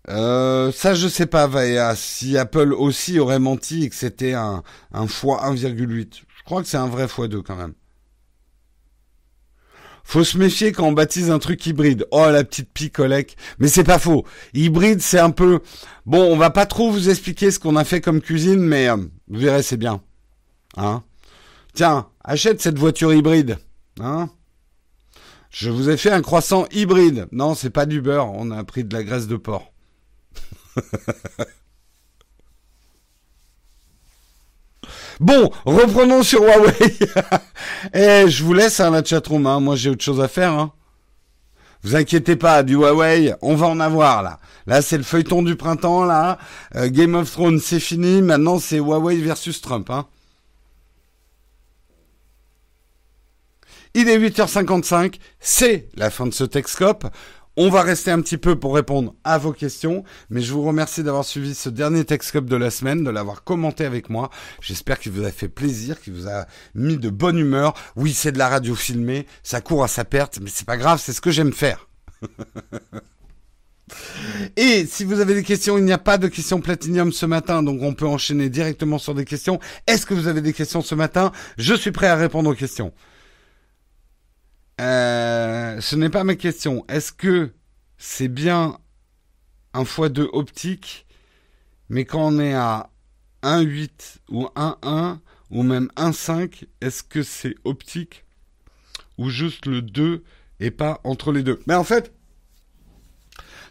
Euh, ça, je sais pas, Vaea, si Apple aussi aurait menti et que c'était un, un x1,8. Je crois que c'est un vrai x2 quand même. Faut se méfier quand on baptise un truc hybride. Oh, la petite picolec. Mais c'est pas faux. Hybride, c'est un peu... Bon, on va pas trop vous expliquer ce qu'on a fait comme cuisine, mais euh, vous verrez, c'est bien. Hein? Tiens, achète cette voiture hybride. Hein? Je vous ai fait un croissant hybride. Non, c'est pas du beurre, on a pris de la graisse de porc. Bon, reprenons sur Huawei. Et eh, je vous laisse hein, la chatroom. Hein. Moi, j'ai autre chose à faire. Hein. Vous inquiétez pas, du Huawei, on va en avoir là. Là, c'est le feuilleton du printemps là. Euh, Game of Thrones, c'est fini. Maintenant, c'est Huawei versus Trump. Il est 8h55, c'est la fin de ce Texcope. On va rester un petit peu pour répondre à vos questions, mais je vous remercie d'avoir suivi ce dernier Texcope de la semaine, de l'avoir commenté avec moi. J'espère qu'il vous a fait plaisir, qu'il vous a mis de bonne humeur. Oui, c'est de la radio filmée, ça court à sa perte, mais c'est pas grave, c'est ce que j'aime faire. Et si vous avez des questions, il n'y a pas de questions platinium ce matin, donc on peut enchaîner directement sur des questions. Est-ce que vous avez des questions ce matin? Je suis prêt à répondre aux questions. Euh, ce n'est pas ma question. Est-ce que c'est bien un x2 optique, mais quand on est à 1.8 ou 1.1 ou même 1.5, est-ce que c'est optique ou juste le 2 et pas entre les deux? Mais en fait,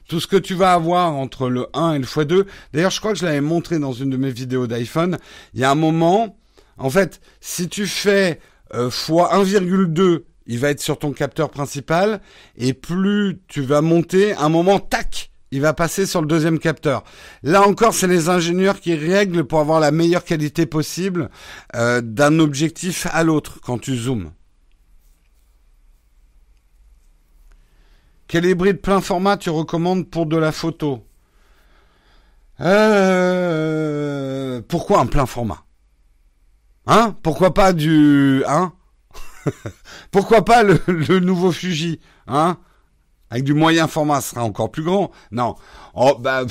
tout ce que tu vas avoir entre le 1 et le x2, d'ailleurs je crois que je l'avais montré dans une de mes vidéos d'iPhone, il y a un moment, en fait, si tu fais euh, x 1,2 il va être sur ton capteur principal, et plus tu vas monter, un moment, tac, il va passer sur le deuxième capteur. Là encore, c'est les ingénieurs qui règlent pour avoir la meilleure qualité possible euh, d'un objectif à l'autre quand tu zoomes. Quel hybride plein format tu recommandes pour de la photo? Euh, Pourquoi un plein format? Hein? Pourquoi pas du... Hein? Pourquoi pas le, nouveau Fuji, hein? Avec du moyen format, ce sera encore plus grand. Non. Oh, bah,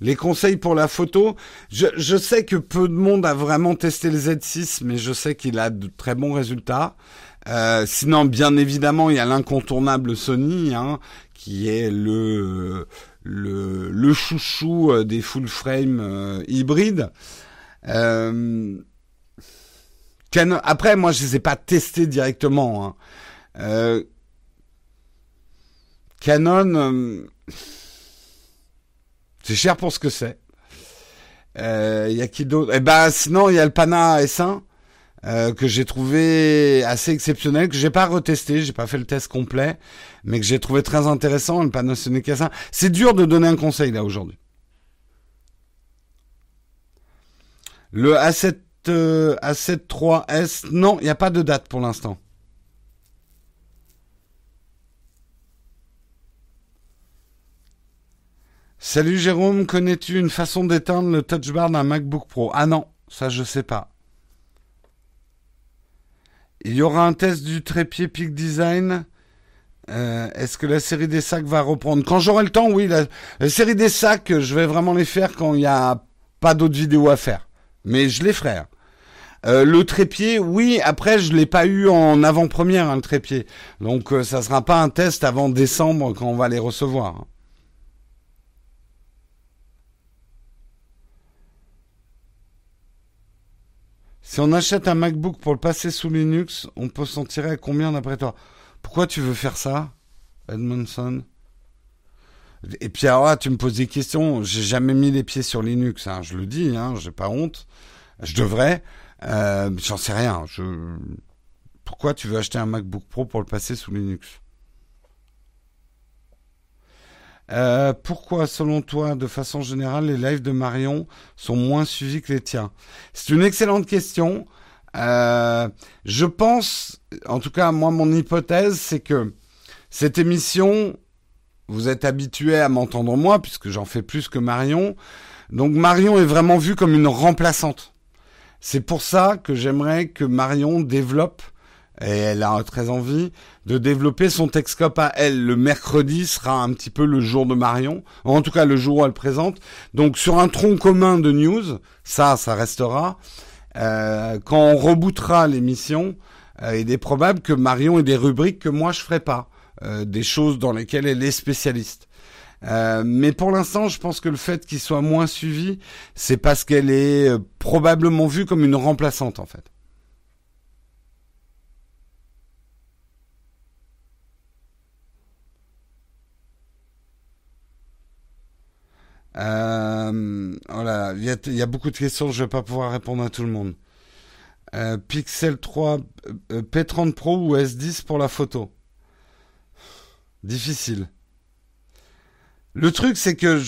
les conseils pour la photo. Je, sais que peu de monde a vraiment testé le Z6, mais je sais qu'il a de très bons résultats. Euh, sinon, bien évidemment, il y a l'incontournable Sony, hein, qui est le, le, chouchou euh, des full frame euh, hybrides. Après, moi, je les ai pas testés directement. Hein. Euh, Canon, euh, c'est cher pour ce que c'est. Il euh, y a qui d'autre? Eh ben, sinon, il y a le Pana S1 que j'ai trouvé assez exceptionnel, que j'ai pas retesté, j'ai pas fait le test complet, mais que j'ai trouvé très intéressant. Le Panasonic S1. C'est dur de donner un conseil là aujourd'hui. Le A7 A7 3S, non, il n'y a pas de date pour l'instant. Salut Jérôme, connais-tu une façon d'éteindre le touch bar d'un MacBook Pro? Ah non, ça je sais pas. Il y aura un test du trépied Peak Design. Euh, est-ce que la série des sacs va reprendre? Quand j'aurai le temps, oui. La, la, série des sacs, je vais vraiment les faire quand il n'y a pas d'autres vidéos à faire. Mais je les ferai. Euh, le trépied, oui. Après, je l'ai pas eu en avant-première hein, le trépied, donc euh, ça sera pas un test avant décembre quand on va les recevoir. Si on achète un MacBook pour le passer sous Linux, on peut s'en tirer à combien d'après toi? Pourquoi tu veux faire ça, Edmondson? Et puis alors tu me poses des questions. J'ai jamais mis les pieds sur Linux, hein, je le dis, hein, j'ai pas honte. Je devrais. Euh, J'en sais rien. Pourquoi tu veux acheter un MacBook Pro pour le passer sous Linux? Euh, pourquoi, selon toi, de façon générale, les lives de Marion sont moins suivis que les tiens? C'est une excellente question. Euh, je pense, en tout cas, moi, mon hypothèse, c'est que cette émission, vous êtes habitué à m'entendre moi, puisque j'en fais plus que Marion. Donc Marion est vraiment vue comme une remplaçante. C'est pour ça que j'aimerais que Marion développe, et elle a très envie, de développer son Texcope à elle. Le mercredi sera un petit peu le jour de Marion, en tout cas le jour où elle présente. Donc sur un tronc commun de news, ça, ça restera. Euh, quand on rebootera l'émission, euh, il est probable que Marion ait des rubriques que moi je ferai pas, euh, des choses dans lesquelles elle est spécialiste. Euh, mais pour l'instant, je pense que le fait qu'il soit moins suivi, c'est parce qu'elle est euh, probablement vue comme une remplaçante en fait. Euh, voilà, il y, a beaucoup de questions, je vais pas pouvoir répondre à tout le monde. Pixel 3, P30 Pro ou S10 pour la photo? Difficile. Le truc, c'est que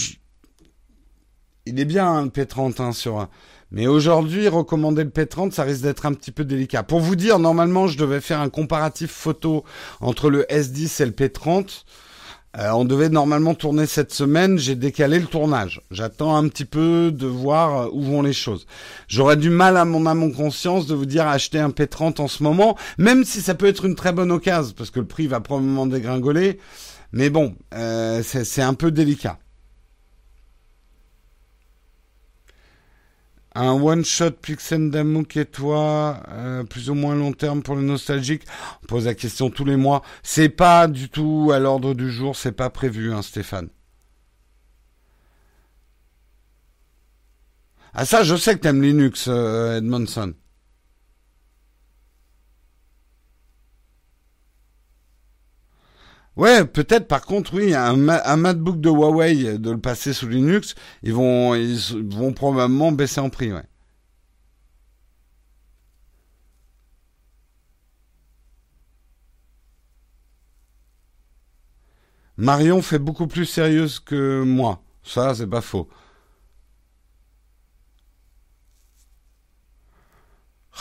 il est bien hein, le P30 hein, sur. Mais aujourd'hui, recommander le P30, ça risque d'être un petit peu délicat. Pour vous dire, normalement, je devais faire un comparatif photo entre le S10 et le P30. Euh, on devait normalement tourner cette semaine, j'ai décalé le tournage. J'attends un petit peu de voir euh, où vont les choses. J'aurais du mal à mon âme conscience de vous dire acheter un P30 en ce moment, même si ça peut être une très bonne occasion, parce que le prix va probablement dégringoler. Mais bon, euh, c'est un peu délicat. Un one-shot Pixendamouk et toi, euh, plus ou moins long terme pour le nostalgique? On pose la question tous les mois. C'est pas du tout à l'ordre du jour, c'est pas prévu, hein, Stéphane. Ah ça, je sais que t'aimes Linux, euh, Edmondson. Ouais, peut-être par contre, oui, un, MacBook de Huawei, de le passer sous Linux, ils vont, ils vont probablement baisser en prix. Marion fait beaucoup plus sérieuse que moi. Ça, c'est pas faux.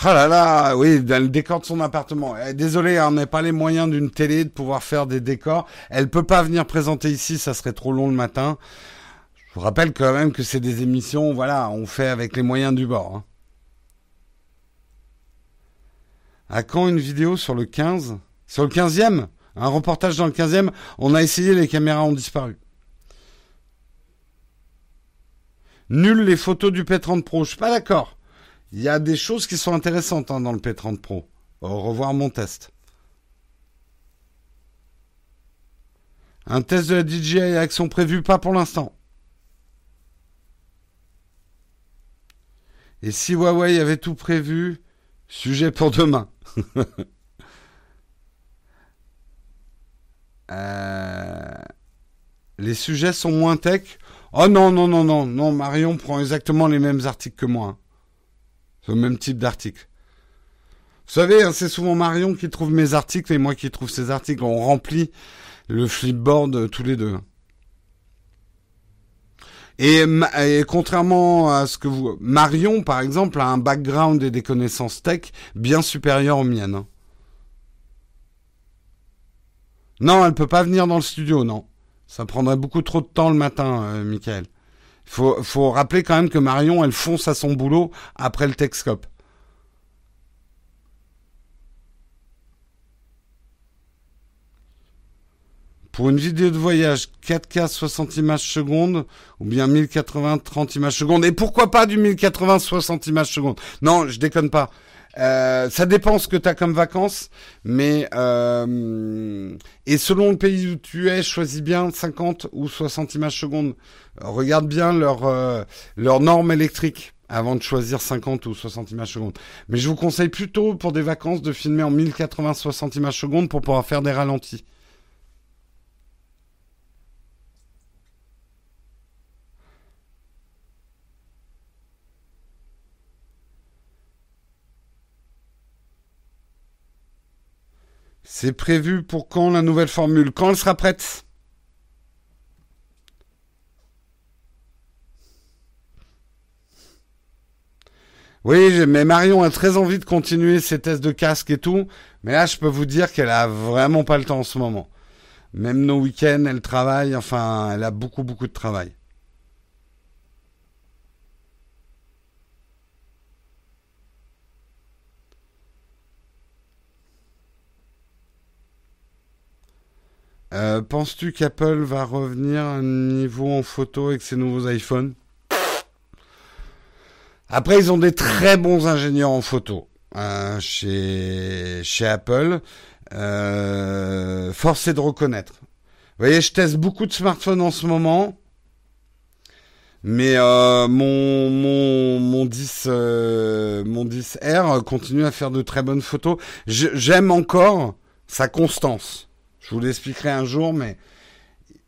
Ah là là, oui, le décor de son appartement. Eh, désolé, hein, on n'a pas les moyens d'une télé de pouvoir faire des décors. Elle peut pas venir présenter ici, ça serait trop long le matin. Je vous rappelle quand même que c'est des émissions, voilà, on fait avec les moyens du bord. Hein. À quand une vidéo sur le 15 Sur le 15e Un reportage dans le 15e On a essayé, les caméras ont disparu. Nul les photos du P30 Pro. Je suis pas d'accord. Il y a des choses qui sont intéressantes hein, dans le P30 Pro. Au revoir mon test. Un test de la DJI action prévue, pas pour l'instant. Et si Huawei avait tout prévu, sujet pour demain. Euh, les sujets sont moins tech. Oh non, non, non, non, non, Marion prend exactement les mêmes articles que moi. Le même type d'article. Vous savez, hein, c'est souvent Marion qui trouve mes articles et moi qui trouve ses articles. On remplit le flipboard euh, tous les deux. Et, contrairement à ce que vous... Marion, par exemple, a un background et des connaissances tech bien supérieurs aux miennes. Hein. Non, elle peut pas venir dans le studio, non. Ça prendrait beaucoup trop de temps le matin, euh, Michael. Faut, faut rappeler quand même que Marion, elle fonce à son boulot après le Texcope. Pour une vidéo de voyage 4K 60 images secondes ou bien 1080 30 images secondes et pourquoi pas du 1080 60 images secondes? Non, je déconne pas. Euh, ça dépend ce que tu as comme vacances, mais euh, et selon le pays où tu es, choisis bien 50 ou 60 images secondes. Regarde bien leur euh, leur norme électrique avant de choisir 50 ou 60 images secondes. Mais je vous conseille plutôt pour des vacances de filmer en 1080 60 images secondes pour pouvoir faire des ralentis. C'est prévu pour quand la nouvelle formule? Quand elle sera prête? Oui, mais Marion a très envie de continuer ses tests de casque et tout, mais là je peux vous dire qu'elle a vraiment pas le temps en ce moment. Même nos week-ends, elle travaille, enfin, elle a beaucoup beaucoup de travail. Euh, penses-tu qu'Apple va revenir à un niveau en photo avec ses nouveaux iPhones? Après, ils ont des très bons ingénieurs en photo hein, chez, Apple. Euh, force est de reconnaître. Vous voyez, je teste beaucoup de smartphones en ce moment. Mais euh, mon, mon, mon 10 mon 10R continue à faire de très bonnes photos. J'aime encore sa constance. Je vous l'expliquerai un jour, mais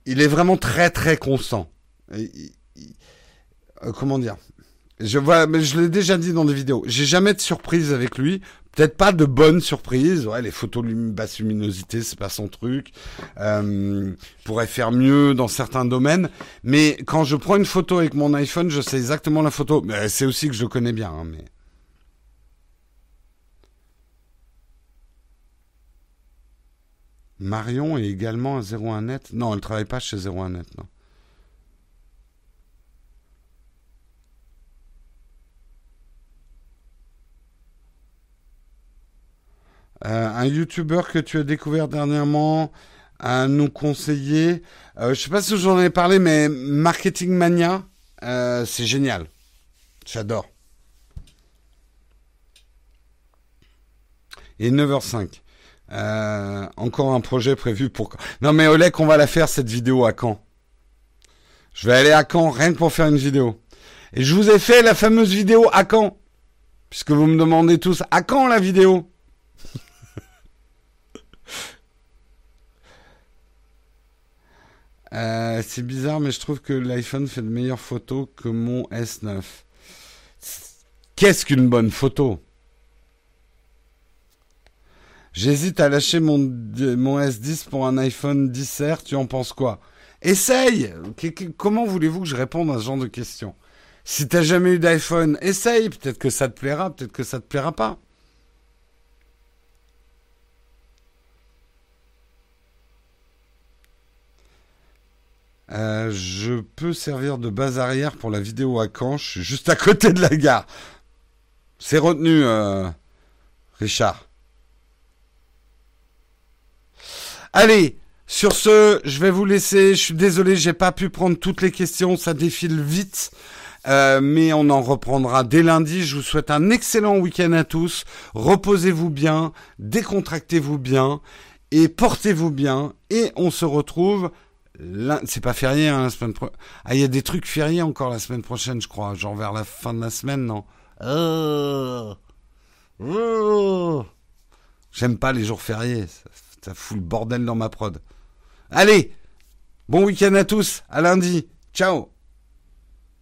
il est vraiment très très constant. Euh, comment dire? Je vois, mais je l'ai déjà dit dans des vidéos. J'ai jamais de surprise avec lui. Peut-être pas de bonnes surprises. Ouais, les photos basse luminosité, c'est pas son truc. Euh, pourrait faire mieux dans certains domaines. Mais quand je prends une photo avec mon iPhone, je sais exactement la photo. C'est aussi que je connais bien. Hein, mais Marion est également à 01net. Non, elle travaille pas chez 01net, non. Euh, un youtubeur que tu as découvert dernièrement à nous conseiller. Euh, je sais pas si j'en ai parlé, mais Marketing Mania, euh, c'est génial. J'adore. Et 9h05. Euh, encore un projet prévu pour... Non mais Olek, on va la faire cette vidéo à Caen. Je vais aller à Caen rien que pour faire une vidéo. Et je vous ai fait la fameuse vidéo à Caen. Puisque vous me demandez tous à quand la vidéo? Euh, C'est bizarre, mais je trouve que l'iPhone fait de meilleures photos que mon S9. Qu'est-ce qu'une bonne photo? J'hésite à lâcher mon, mon S10 pour un iPhone 10R, tu en penses quoi? Essaye Comment voulez-vous que je réponde à ce genre de questions? Si t'as jamais eu d'iPhone, essaye, peut-être que ça te plaira, peut-être que ça te plaira pas. Euh, je peux servir de base arrière pour la vidéo à Caen, je suis juste à côté de la gare. C'est retenu, euh, Richard. Allez, sur ce, je vais vous laisser. Je suis désolé, j'ai pas pu prendre toutes les questions, ça défile vite. Euh, mais on en reprendra dès lundi. Je vous souhaite un excellent week-end à tous. Reposez-vous bien, décontractez-vous bien et portez-vous bien. Et on se retrouve. C'est pas férié hein, la semaine prochaine. Ah, il y a des trucs fériés encore la semaine prochaine, je crois. Genre vers la fin de la semaine, non? Oh. Oh. J'aime pas les jours fériés. Ça fout le bordel dans ma prod. Allez, bon week-end à tous, à lundi. Ciao